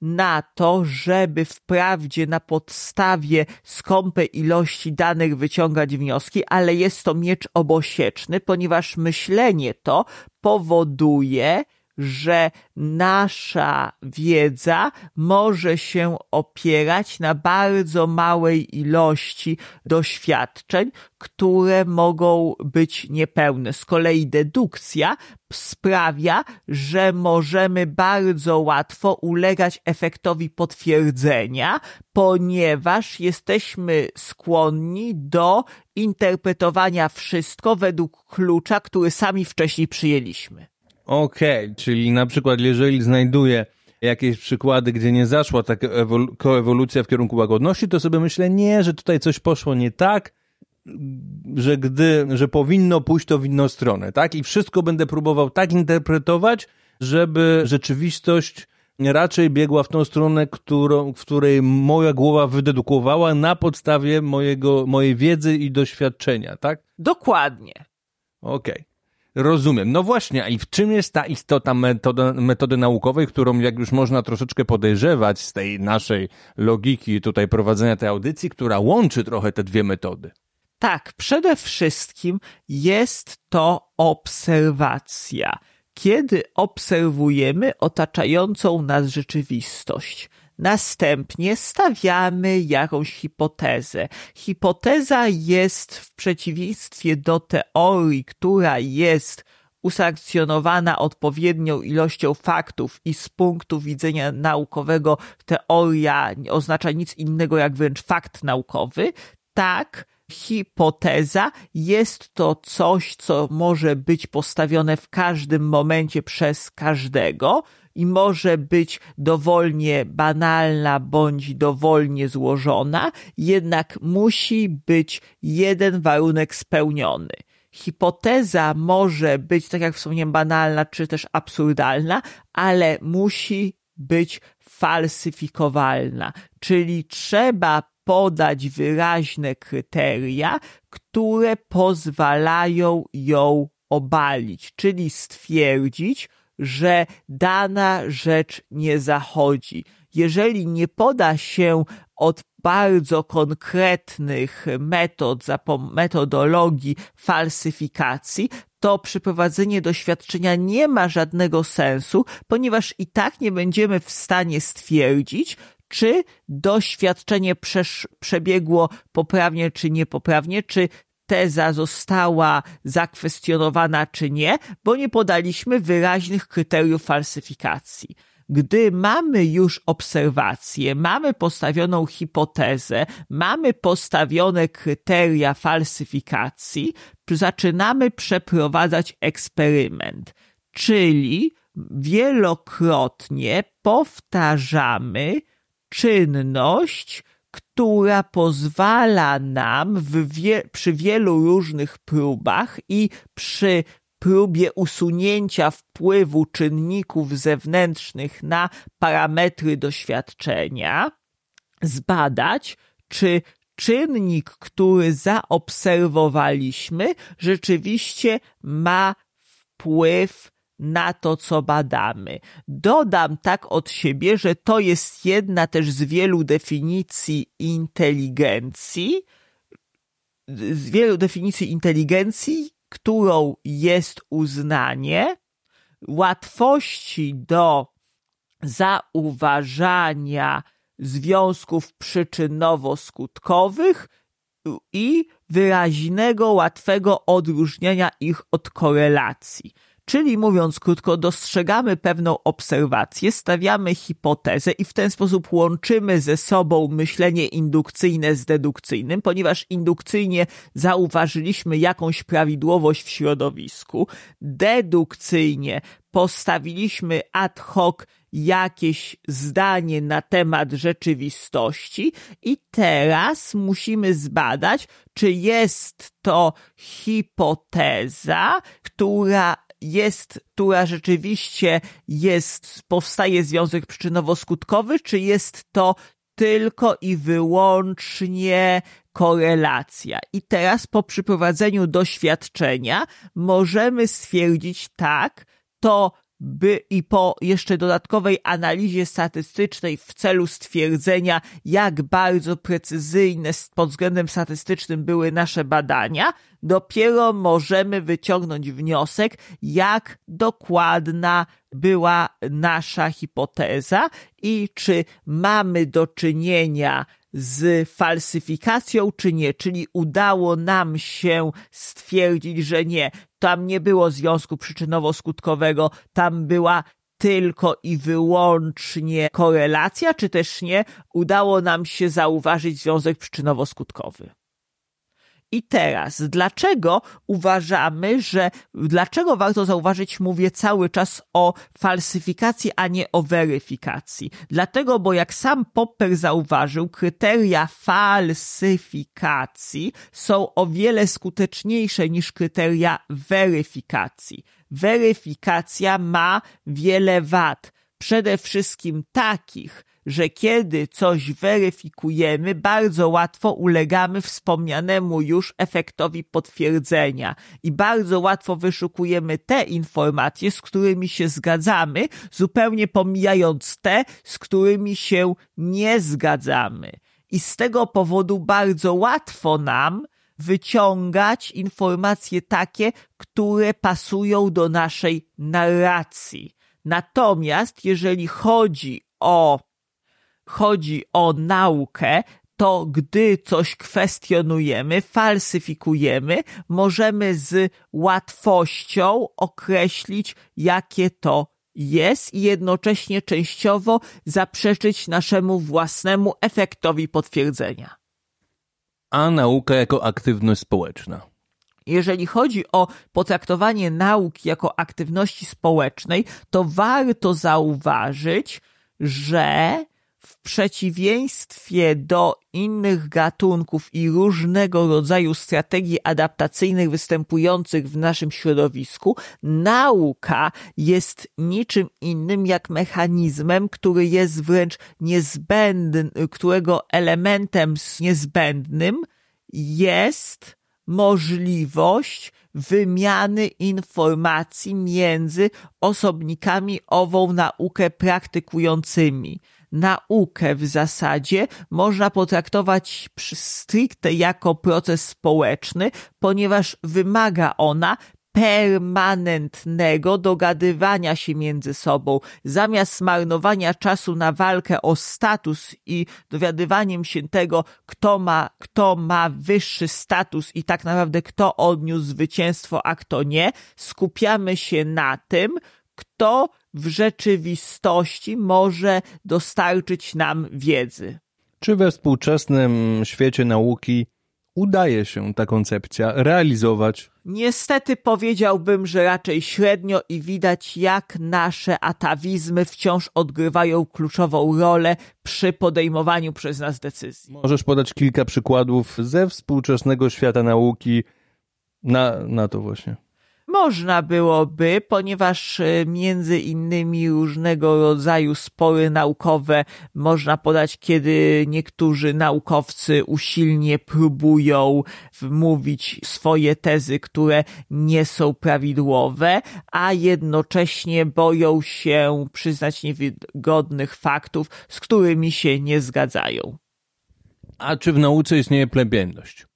Speaker 1: na to, żeby wprawdzie na podstawie skąpej ilości danych wyciągać wnioski, ale jest to miecz obosieczny, ponieważ myślenie to powoduje, że nasza wiedza może się opierać na bardzo małej ilości doświadczeń, które mogą być niepełne. Z kolei dedukcja sprawia, że możemy bardzo łatwo ulegać efektowi potwierdzenia, ponieważ jesteśmy skłonni do interpretowania wszystko według klucza, który sami wcześniej przyjęliśmy.
Speaker 2: Okej, okay, czyli na przykład jeżeli znajduję jakieś przykłady, gdzie nie zaszła taka ewolu- koewolucja w kierunku łagodności, to sobie myślę, nie, że tutaj coś poszło nie tak, że gdy, że powinno pójść to w inną stronę, tak? I wszystko będę próbował tak interpretować, żeby rzeczywistość raczej biegła w tą stronę, którą, w której moja głowa wydedukowała na podstawie mojego, mojej wiedzy i doświadczenia, tak?
Speaker 1: Dokładnie.
Speaker 2: Okej. Okay. Rozumiem. No właśnie, i w czym jest ta istota metody, metody naukowej, którą jak już można troszeczkę podejrzewać z tej naszej logiki tutaj prowadzenia tej audycji, która łączy trochę te dwie metody?
Speaker 1: Tak, przede wszystkim jest to obserwacja. Kiedy obserwujemy otaczającą nas rzeczywistość, Następnie stawiamy jakąś hipotezę. Hipoteza jest w przeciwieństwie do teorii, która jest usankcjonowana odpowiednią ilością faktów i z punktu widzenia naukowego teoria nie oznacza nic innego jak wręcz fakt naukowy, tak hipoteza jest to coś, co może być postawione w każdym momencie przez każdego, i może być dowolnie banalna bądź dowolnie złożona, jednak musi być jeden warunek spełniony. Hipoteza może być, tak jak wspomniałem, banalna czy też absurdalna, ale musi być falsyfikowalna, czyli trzeba podać wyraźne kryteria, które pozwalają ją obalić, czyli stwierdzić, że dana rzecz nie zachodzi. Jeżeli nie poda się od bardzo konkretnych metod, metodologii falsyfikacji, to przeprowadzenie doświadczenia nie ma żadnego sensu, ponieważ i tak nie będziemy w stanie stwierdzić, czy doświadczenie przebiegło poprawnie, czy niepoprawnie, czy teza została zakwestionowana czy nie, bo nie podaliśmy wyraźnych kryteriów falsyfikacji. Gdy mamy już obserwację, mamy postawioną hipotezę, mamy postawione kryteria falsyfikacji, zaczynamy przeprowadzać eksperyment, czyli wielokrotnie powtarzamy czynność, która pozwala nam wie, przy wielu różnych próbach i przy próbie usunięcia wpływu czynników zewnętrznych na parametry doświadczenia zbadać, czy czynnik, który zaobserwowaliśmy, rzeczywiście ma wpływ na to, co badamy. Dodam tak od siebie, że to jest jedna też z wielu definicji inteligencji, z wielu definicji inteligencji, którą jest uznanie łatwości do zauważania związków przyczynowo-skutkowych i wyraźnego, łatwego odróżniania ich od korelacji. Czyli mówiąc krótko, dostrzegamy pewną obserwację, stawiamy hipotezę i w ten sposób łączymy ze sobą myślenie indukcyjne z dedukcyjnym, ponieważ indukcyjnie zauważyliśmy jakąś prawidłowość w środowisku, dedukcyjnie postawiliśmy ad hoc jakieś zdanie na temat rzeczywistości i teraz musimy zbadać, czy jest to hipoteza, która jest, która rzeczywiście jest, powstaje związek przyczynowo-skutkowy, czy jest to tylko i wyłącznie korelacja. I teraz po przeprowadzeniu doświadczenia możemy stwierdzić tak, to by i po jeszcze dodatkowej analizie statystycznej w celu stwierdzenia, jak bardzo precyzyjne pod względem statystycznym były nasze badania, dopiero możemy wyciągnąć wniosek, jak dokładna była nasza hipoteza i czy mamy do czynienia z falsyfikacją, czy nie, czyli udało nam się stwierdzić, że nie, tam nie było związku przyczynowo-skutkowego, tam była tylko i wyłącznie korelacja, czy też nie, udało nam się zauważyć związek przyczynowo-skutkowy. I teraz, dlaczego uważamy, że, dlaczego warto zauważyć, mówię cały czas o falsyfikacji, a nie o weryfikacji? Dlatego, bo jak sam Popper zauważył, kryteria falsyfikacji są o wiele skuteczniejsze niż kryteria weryfikacji. Weryfikacja ma wiele wad. Przede wszystkim takich, że kiedy coś weryfikujemy, bardzo łatwo ulegamy wspomnianemu już efektowi potwierdzenia i bardzo łatwo wyszukujemy te informacje, z którymi się zgadzamy, zupełnie pomijając te, z którymi się nie zgadzamy. I z tego powodu bardzo łatwo nam wyciągać informacje takie, które pasują do naszej narracji. Natomiast jeżeli chodzi o chodzi o naukę, to gdy coś kwestionujemy, falsyfikujemy, możemy z łatwością określić, jakie to jest i jednocześnie częściowo zaprzeczyć naszemu własnemu efektowi potwierdzenia.
Speaker 2: A nauka jako aktywność społeczna.
Speaker 1: Jeżeli chodzi o potraktowanie nauki jako aktywności społecznej, to warto zauważyć, że w przeciwieństwie do innych gatunków i różnego rodzaju strategii adaptacyjnych występujących w naszym środowisku, nauka jest niczym innym jak mechanizmem, który jest wręcz niezbędny, którego elementem niezbędnym jest możliwość wymiany informacji między osobnikami ową naukę praktykującymi naukę w zasadzie można potraktować stricte jako proces społeczny, ponieważ wymaga ona permanentnego dogadywania się między sobą, zamiast marnowania czasu na walkę o status i dowiadywaniem się tego, kto ma, kto ma wyższy status i tak naprawdę kto odniósł zwycięstwo, a kto nie, skupiamy się na tym, kto w rzeczywistości może dostarczyć nam wiedzy.
Speaker 2: Czy we współczesnym świecie nauki udaje się ta koncepcja realizować?
Speaker 1: Niestety powiedziałbym, że raczej średnio i widać, jak nasze atawizmy wciąż odgrywają kluczową rolę przy podejmowaniu przez nas decyzji.
Speaker 2: Możesz podać kilka przykładów ze współczesnego świata nauki na, na to właśnie.
Speaker 1: Można byłoby, ponieważ e, między innymi różnego rodzaju spory naukowe można podać, kiedy niektórzy naukowcy usilnie próbują wmówić swoje tezy, które nie są prawidłowe, a jednocześnie boją się przyznać niewygodnych faktów, z którymi się nie zgadzają.
Speaker 2: A czy w nauce istnieje plemienność?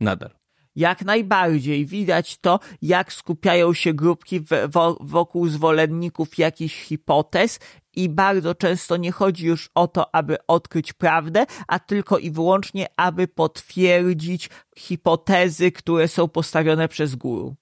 Speaker 2: Nadal
Speaker 1: jak najbardziej widać to, jak skupiają się grupki wokół zwolenników jakichś hipotez i bardzo często nie chodzi już o to, aby odkryć prawdę, a tylko i wyłącznie, aby potwierdzić hipotezy, które są postawione przez guru.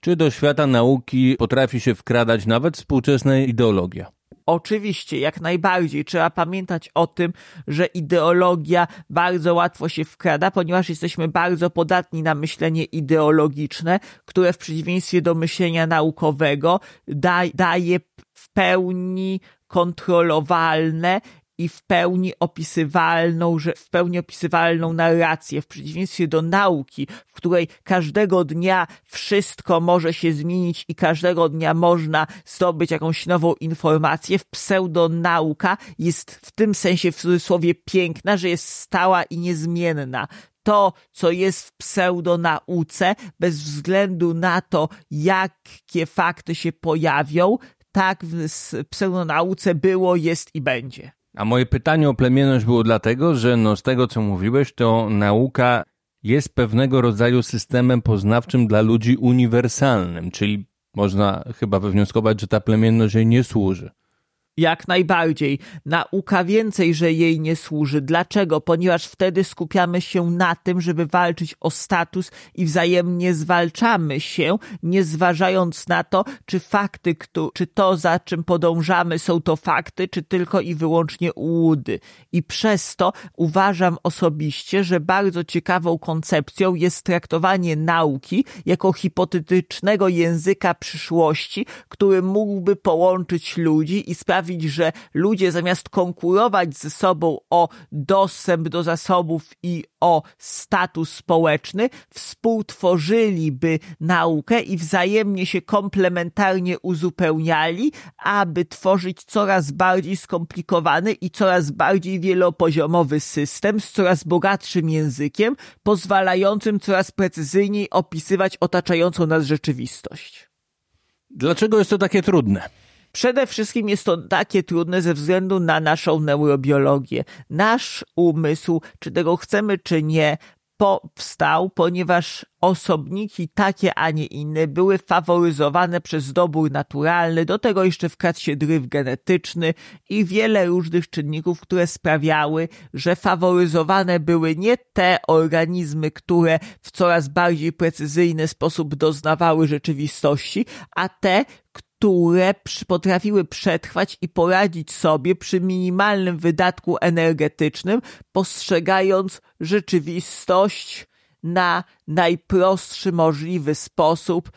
Speaker 2: Czy do świata nauki potrafi się wkradać nawet współczesna ideologia?
Speaker 1: Oczywiście, jak najbardziej. Trzeba pamiętać o tym, że ideologia bardzo łatwo się wkrada, ponieważ jesteśmy bardzo podatni na myślenie ideologiczne, które w przeciwieństwie do myślenia naukowego daje w pełni kontrolowalne i w pełni opisywalną, że w pełni opisywalną narrację, w przeciwieństwie do nauki, w której każdego dnia wszystko może się zmienić i każdego dnia można zdobyć jakąś nową informację. Pseudonauka jest w tym sensie w cudzysłowie piękna, że jest stała i niezmienna to, co jest w pseudonauce, bez względu na to, jakie fakty się pojawią, tak w pseudonauce było, jest i będzie.
Speaker 2: A moje pytanie o plemienność było dlatego, że no z tego co mówiłeś, to nauka jest pewnego rodzaju systemem poznawczym dla ludzi uniwersalnym, czyli można chyba wywnioskować, że ta plemienność jej nie służy.
Speaker 1: Jak najbardziej. Nauka więcej, że jej nie służy. Dlaczego? Ponieważ wtedy skupiamy się na tym, żeby walczyć o status i wzajemnie zwalczamy się, nie zważając na to, czy fakty, czy to, za czym podążamy, są to fakty, czy tylko i wyłącznie ułudy. I przez to uważam osobiście, że bardzo ciekawą koncepcją jest traktowanie nauki jako hipotetycznego języka przyszłości, który mógłby połączyć ludzi i sprawić, sprawić, że ludzie zamiast konkurować ze sobą o dostęp do zasobów i o status społeczny, współtworzyliby naukę i wzajemnie się komplementarnie uzupełniali, aby tworzyć coraz bardziej skomplikowany i coraz bardziej wielopoziomowy system z coraz bogatszym językiem, pozwalającym coraz precyzyjniej opisywać otaczającą nas rzeczywistość.
Speaker 2: Dlaczego jest to takie trudne?
Speaker 1: Przede wszystkim jest to takie trudne ze względu na naszą neurobiologię. Nasz umysł, czy tego chcemy, czy nie, powstał, ponieważ osobniki takie, a nie inne były faworyzowane przez dobór naturalny, do tego jeszcze wkradł się dryf genetyczny i wiele różnych czynników, które sprawiały, że faworyzowane były nie te organizmy, które w coraz bardziej precyzyjny sposób doznawały rzeczywistości, a te, które potrafiły przetrwać i poradzić sobie przy minimalnym wydatku energetycznym, postrzegając rzeczywistość na najprostszy możliwy sposób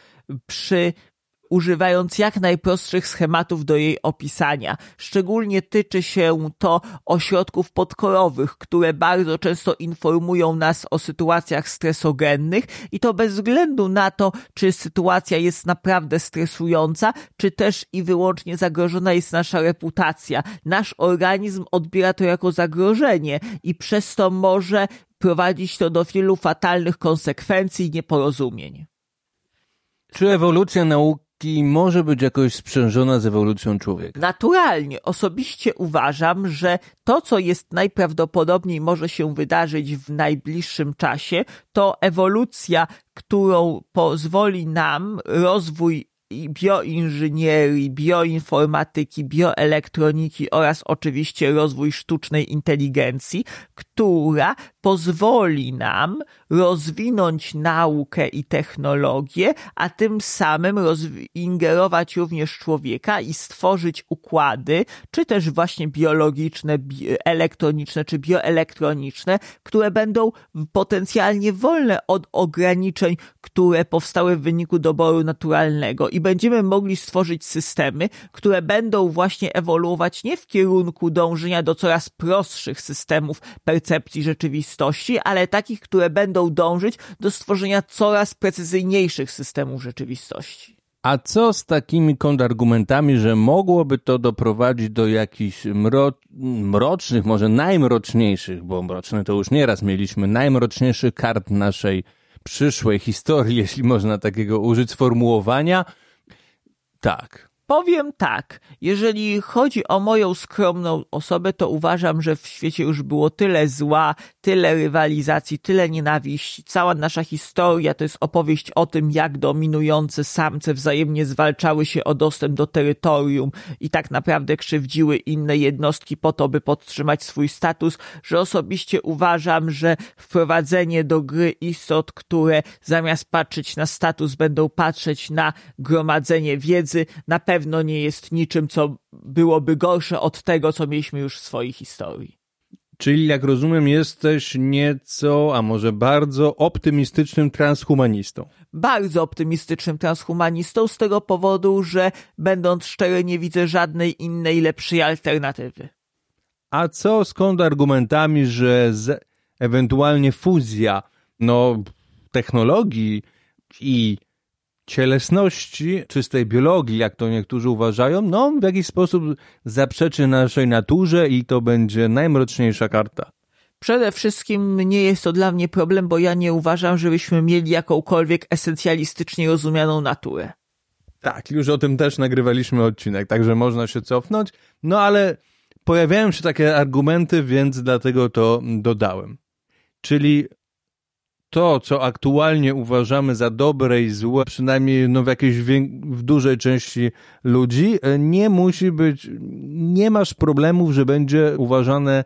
Speaker 1: przy używając jak najprostszych schematów do jej opisania. Szczególnie tyczy się to ośrodków podkorowych, które bardzo często informują nas o sytuacjach stresogennych i to bez względu na to, czy sytuacja jest naprawdę stresująca, czy też i wyłącznie zagrożona jest nasza reputacja. Nasz organizm odbiera to jako zagrożenie i przez to może prowadzić to do wielu fatalnych konsekwencji i nieporozumień.
Speaker 2: Czy ewolucja nauki i może być jakoś sprzężona z ewolucją człowieka.
Speaker 1: Naturalnie. Osobiście uważam, że to, co jest najprawdopodobniej może się wydarzyć w najbliższym czasie, to ewolucja, którą pozwoli nam rozwój bioinżynierii, bioinformatyki, bioelektroniki oraz oczywiście rozwój sztucznej inteligencji, która pozwoli nam rozwinąć naukę i technologię, a tym samym ingerować również człowieka i stworzyć układy, czy też właśnie biologiczne, elektroniczne, czy bioelektroniczne, które będą potencjalnie wolne od ograniczeń, które powstały w wyniku doboru naturalnego. I będziemy mogli stworzyć systemy, które będą właśnie ewoluować nie w kierunku dążenia do coraz prostszych systemów percepcji rzeczywistości, ale takich, które będą dążyć do stworzenia coraz precyzyjniejszych systemów rzeczywistości.
Speaker 2: A co z takimi kontrargumentami, że mogłoby to doprowadzić do jakichś mro mrocznych, może najmroczniejszych, bo mroczne to już nieraz mieliśmy, najmroczniejszych kart naszej przyszłej historii, jeśli można takiego użyć sformułowania, tak.
Speaker 1: Powiem tak, jeżeli chodzi o moją skromną osobę, to uważam, że w świecie już było tyle zła, tyle rywalizacji, tyle nienawiści. Cała nasza historia to jest opowieść o tym, jak dominujące samce wzajemnie zwalczały się o dostęp do terytorium i tak naprawdę krzywdziły inne jednostki po to, by podtrzymać swój status, że osobiście uważam, że wprowadzenie do gry istot, które zamiast patrzeć na status, będą patrzeć na gromadzenie wiedzy, na pewno nie jest niczym, co byłoby gorsze od tego, co mieliśmy już w swojej historii.
Speaker 2: Czyli, jak rozumiem, jesteś nieco, a może bardzo optymistycznym transhumanistą.
Speaker 1: Bardzo optymistycznym transhumanistą z tego powodu, że będąc szczery, nie widzę żadnej innej lepszej alternatywy.
Speaker 2: A co z kontrargumentami, że ewentualnie fuzja no, technologii i cielesności, czystej biologii, jak to niektórzy uważają, no w jakiś sposób zaprzeczy naszej naturze i to będzie najmroczniejsza karta.
Speaker 1: Przede wszystkim nie jest to dla mnie problem, bo ja nie uważam, żebyśmy mieli jakąkolwiek esencjalistycznie rozumianą naturę.
Speaker 2: Tak, już o tym też nagrywaliśmy odcinek, także można się cofnąć. No ale pojawiają się takie argumenty, więc dlatego to dodałem. Czyli to, co aktualnie uważamy za dobre i złe, przynajmniej no, w jakiejś w dużej części ludzi, nie musi być, nie masz problemów, że będzie uważane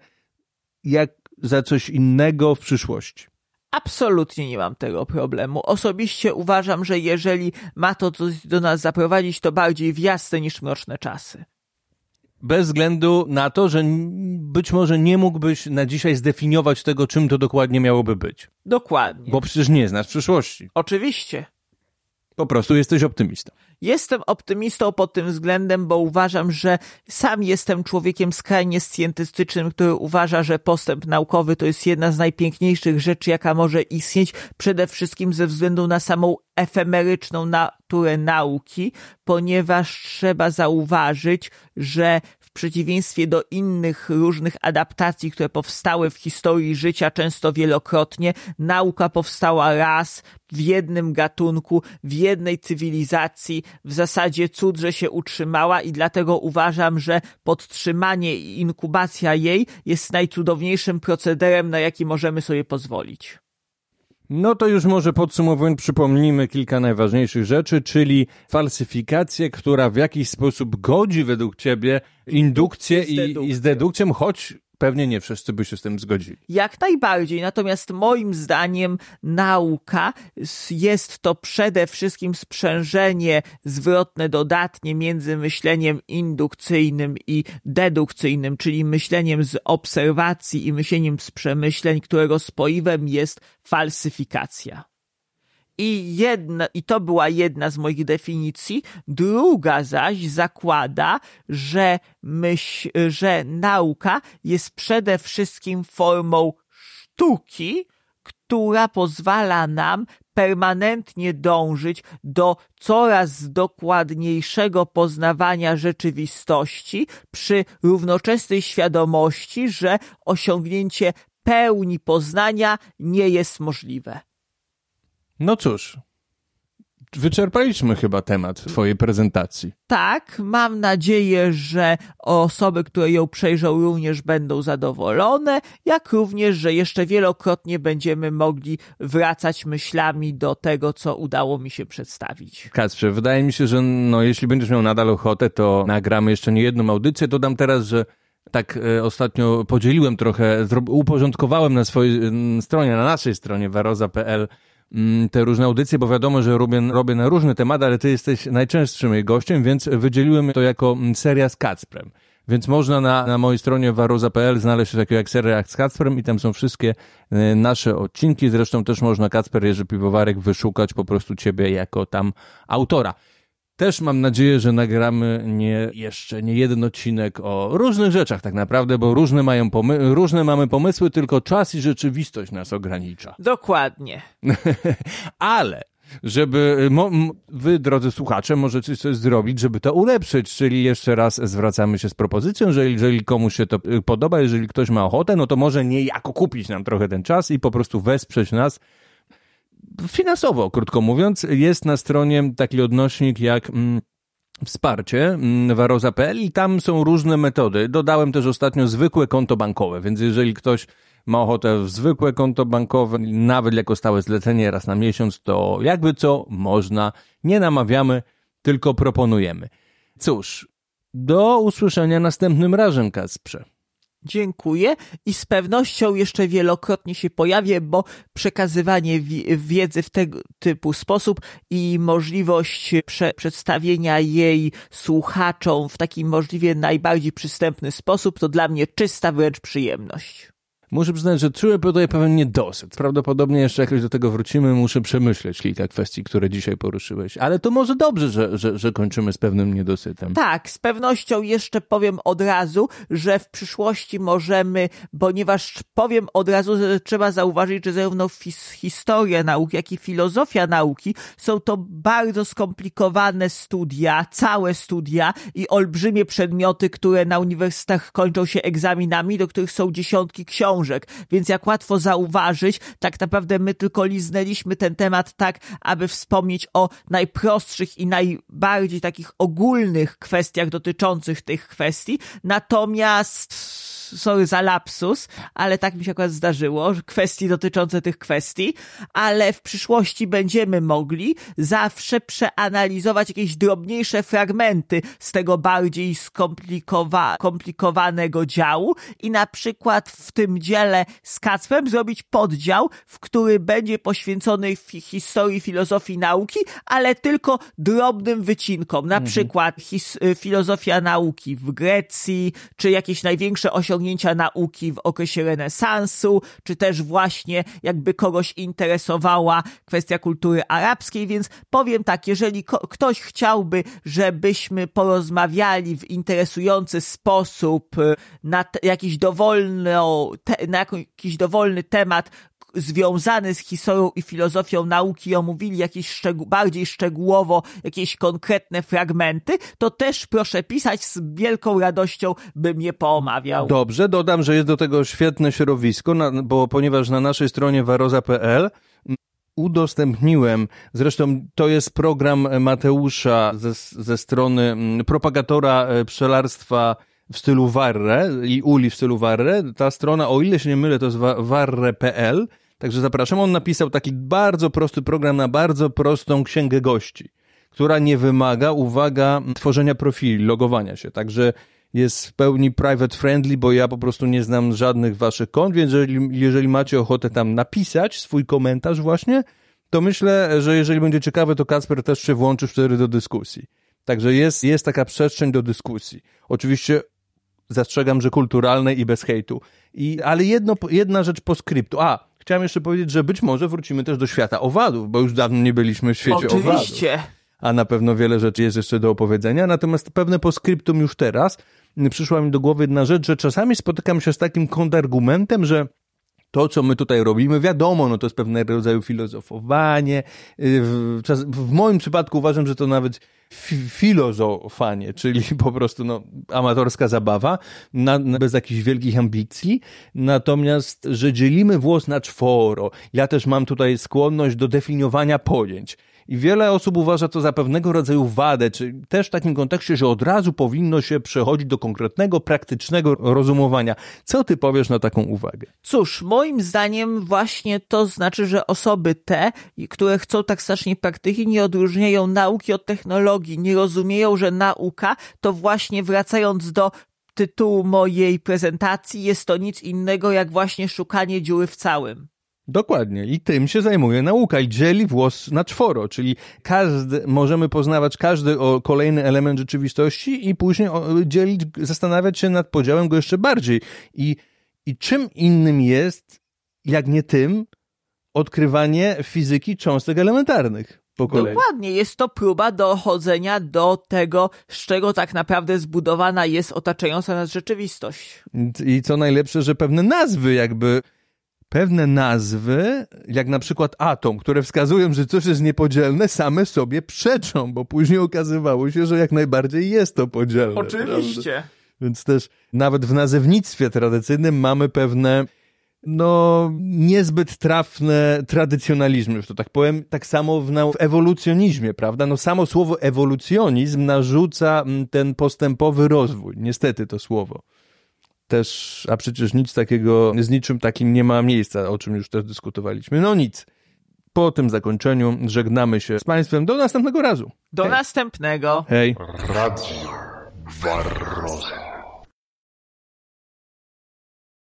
Speaker 2: jak za coś innego w przyszłości.
Speaker 1: Absolutnie nie mam tego problemu. Osobiście uważam, że jeżeli ma to coś do nas zaprowadzić, to bardziej w jasne niż mroczne czasy.
Speaker 2: Bez względu na to, że być może nie mógłbyś na dzisiaj zdefiniować tego, czym to dokładnie miałoby być.
Speaker 1: Dokładnie.
Speaker 2: Bo przecież nie znasz przyszłości.
Speaker 1: Oczywiście.
Speaker 2: Po prostu jesteś optymistą.
Speaker 1: Jestem optymistą pod tym względem, bo uważam, że sam jestem człowiekiem skrajnie scjentystycznym, który uważa, że postęp naukowy to jest jedna z najpiękniejszych rzeczy, jaka może istnieć, przede wszystkim ze względu na samą efemeryczną naturę nauki, ponieważ trzeba zauważyć, że przeciwieństwie do innych różnych adaptacji, które powstały w historii życia często wielokrotnie, nauka powstała raz, w jednym gatunku, w jednej cywilizacji, w zasadzie cud, że się utrzymała i dlatego uważam, że podtrzymanie i inkubacja jej jest najcudowniejszym procederem, na jaki możemy sobie pozwolić.
Speaker 2: No to już może podsumowując przypomnijmy kilka najważniejszych rzeczy, czyli falsyfikację, która w jakiś sposób godzi według ciebie indukcję i, i z dedukcją, choć pewnie nie wszyscy by się z tym zgodzili.
Speaker 1: Jak najbardziej, natomiast moim zdaniem nauka jest to przede wszystkim sprzężenie zwrotne dodatnie między myśleniem indukcyjnym i dedukcyjnym, czyli myśleniem z obserwacji i myśleniem z przemyśleń, którego spoiwem jest falsyfikacja. I jedna, i to była jedna z moich definicji. Druga zaś zakłada, że myśl, że nauka jest przede wszystkim formą sztuki, która pozwala nam permanentnie dążyć do coraz dokładniejszego poznawania rzeczywistości przy równoczesnej świadomości, że osiągnięcie pełni poznania nie jest możliwe.
Speaker 2: No cóż, wyczerpaliśmy chyba temat Twojej prezentacji.
Speaker 1: Tak, mam nadzieję, że osoby, które ją przejrzą, również będą zadowolone, jak również, że jeszcze wielokrotnie będziemy mogli wracać myślami do tego, co udało mi się przedstawić.
Speaker 2: Kacprze, wydaje mi się, że no, jeśli będziesz miał nadal ochotę, to nagramy jeszcze nie jedną audycję. Dodam teraz, że tak e, ostatnio podzieliłem trochę, uporządkowałem na swojej stronie, na naszej stronie waroza.pl te różne audycje, bo wiadomo, że robię, robię na różne tematy, ale ty jesteś najczęstszym gościem, więc wydzieliłem to jako mm, seria z Kacprem. Więc można na, na mojej stronie waroza.pl znaleźć się takiego jak seria z Kacprem i tam są wszystkie e, nasze odcinki. Zresztą też można Kacper Jerzy Piwowarek wyszukać po prostu ciebie jako tam autora. Też mam nadzieję, że nagramy nie, jeszcze nie jeden odcinek o różnych rzeczach tak naprawdę, bo różne, mają pomy- różne mamy pomysły, tylko czas i rzeczywistość nas ogranicza.
Speaker 1: Dokładnie.
Speaker 2: Ale żeby wy, drodzy słuchacze, możecie coś zrobić, żeby to ulepszyć, czyli jeszcze raz zwracamy się z propozycją, że jeżeli komuś się to y, podoba, jeżeli ktoś ma ochotę, no to może niejako kupić nam trochę ten czas i po prostu wesprzeć nas finansowo, krótko mówiąc, jest na stronie taki odnośnik jak mm, wsparcie mm, waroza.pl i tam są różne metody. Dodałem też ostatnio zwykłe konto bankowe, więc jeżeli ktoś ma ochotę w zwykłe konto bankowe, nawet jako stałe zlecenie raz na miesiąc, to jakby co można. Nie namawiamy, tylko proponujemy. Cóż, do usłyszenia następnym razem, Kasprze.
Speaker 1: Dziękuję i z pewnością jeszcze wielokrotnie się pojawię, bo przekazywanie wiedzy w tego typu sposób i możliwość prze przedstawienia jej słuchaczom w taki możliwie najbardziej przystępny sposób to dla mnie czysta wręcz przyjemność.
Speaker 2: Muszę przyznać, że czuję tutaj pewien niedosyt. Prawdopodobnie jeszcze jakoś do tego wrócimy, muszę przemyśleć kilka kwestii, które dzisiaj poruszyłeś. Ale to może dobrze, że, że, że kończymy z pewnym niedosytem.
Speaker 1: Tak, z pewnością jeszcze powiem od razu, że w przyszłości możemy, ponieważ powiem od razu, że trzeba zauważyć, że zarówno historia nauk, jak i filozofia nauki są to bardzo skomplikowane studia, całe studia i olbrzymie przedmioty, które na uniwersytetach kończą się egzaminami, do których są dziesiątki książek książek, więc jak łatwo zauważyć, tak naprawdę my tylko liznęliśmy ten temat tak, aby wspomnieć o najprostszych i najbardziej takich ogólnych kwestiach dotyczących tych kwestii, natomiast sorry za lapsus, ale tak mi się akurat zdarzyło, kwestii dotyczące tych kwestii, ale w przyszłości będziemy mogli zawsze przeanalizować jakieś drobniejsze fragmenty z tego bardziej skomplikowanego działu i na przykład w tym dziele z Kacprem zrobić poddział, w który będzie poświęcony historii filozofii nauki, ale tylko drobnym wycinkom, na mhm. przykład filozofia nauki w Grecji, czy jakieś największe osiągnięcia nauki w okresie renesansu, czy też właśnie jakby kogoś interesowała kwestia kultury arabskiej, więc powiem tak, jeżeli ktoś chciałby, żebyśmy porozmawiali w interesujący sposób y, na jakiś dowolny, na jakiś dowolny temat, związany z historią i filozofią nauki omówili jakieś szczegół, bardziej szczegółowo jakieś konkretne fragmenty, to też proszę pisać z wielką radością bym je poomawiał.
Speaker 2: Dobrze, dodam, że jest do tego świetne środowisko, bo ponieważ na naszej stronie waroza.pl udostępniłem, zresztą to jest program Mateusza ze, ze strony propagatora e, pszczelarstwa w stylu Warre i uli w stylu Warre. Ta strona, o ile się nie mylę, to jest warre.pl Także zapraszam. On napisał taki bardzo prosty program na bardzo prostą księgę gości, która nie wymaga, uwaga, tworzenia profili, logowania się. Także jest w pełni private friendly, bo ja po prostu nie znam żadnych waszych kont, więc jeżeli, jeżeli macie ochotę tam napisać swój komentarz właśnie, to myślę, że jeżeli będzie ciekawe, to Kasper też się włączy wtedy do dyskusji. Także jest, jest taka przestrzeń do dyskusji. Oczywiście zastrzegam, że kulturalnej i bez hejtu. I, ale jedno, jedna rzecz po skryptu. A, Chciałem jeszcze powiedzieć, że być może wrócimy też do świata owadów, bo już dawno nie byliśmy w świecie
Speaker 1: Oczywiście.
Speaker 2: owadów.
Speaker 1: Oczywiście.
Speaker 2: A na pewno wiele rzeczy jest jeszcze do opowiedzenia. Natomiast pewne poskryptum już teraz przyszła mi do głowy jedna rzecz, że czasami spotykam się z takim kontrargumentem, że to, co my tutaj robimy, wiadomo, no to jest pewnego rodzaju filozofowanie. W, w moim przypadku uważam, że to nawet filozofanie, czyli po prostu no, amatorska zabawa, na, bez jakichś wielkich ambicji. Natomiast, że dzielimy włos na czworo. Ja też mam tutaj skłonność do definiowania pojęć. I wiele osób uważa to za pewnego rodzaju wadę, czy też w takim kontekście, że od razu powinno się przechodzić do konkretnego, praktycznego rozumowania. Co ty powiesz na taką uwagę?
Speaker 1: Cóż, moim zdaniem właśnie to znaczy, że osoby te, które chcą tak strasznie praktyki, nie odróżniają nauki od technologii, nie rozumieją, że nauka to właśnie wracając do tytułu mojej prezentacji, jest to nic innego jak właśnie szukanie dziury w całym.
Speaker 2: Dokładnie. I tym się zajmuje nauka i dzieli włos na czworo, czyli każdy, możemy poznawać każdy o kolejny element rzeczywistości i później dzielić, zastanawiać się nad podziałem go jeszcze bardziej. I, i czym innym jest, jak nie tym, odkrywanie fizyki cząstek elementarnych.
Speaker 1: Dokładnie, jest to próba dochodzenia do tego, z czego tak naprawdę zbudowana jest otaczająca nas rzeczywistość.
Speaker 2: I co najlepsze, że pewne nazwy jakby pewne nazwy, jak na przykład atom, które wskazują, że coś jest niepodzielne, same sobie przeczą, bo później okazywało się, że jak najbardziej jest to podzielne.
Speaker 1: Oczywiście.
Speaker 2: Prawda? Więc też nawet w nazewnictwie tradycyjnym mamy pewne no, niezbyt trafne tradycjonalizmy, że to tak powiem, tak samo w, w ewolucjonizmie, prawda? No samo słowo ewolucjonizm narzuca mm, ten postępowy rozwój, niestety to słowo też, a przecież nic takiego, z niczym takim nie ma miejsca, o czym już też dyskutowaliśmy. No nic. Po tym zakończeniu żegnamy się z Państwem. Do następnego razu.
Speaker 1: Do Hej. następnego.
Speaker 2: Hej.
Speaker 3: Radio Barroza.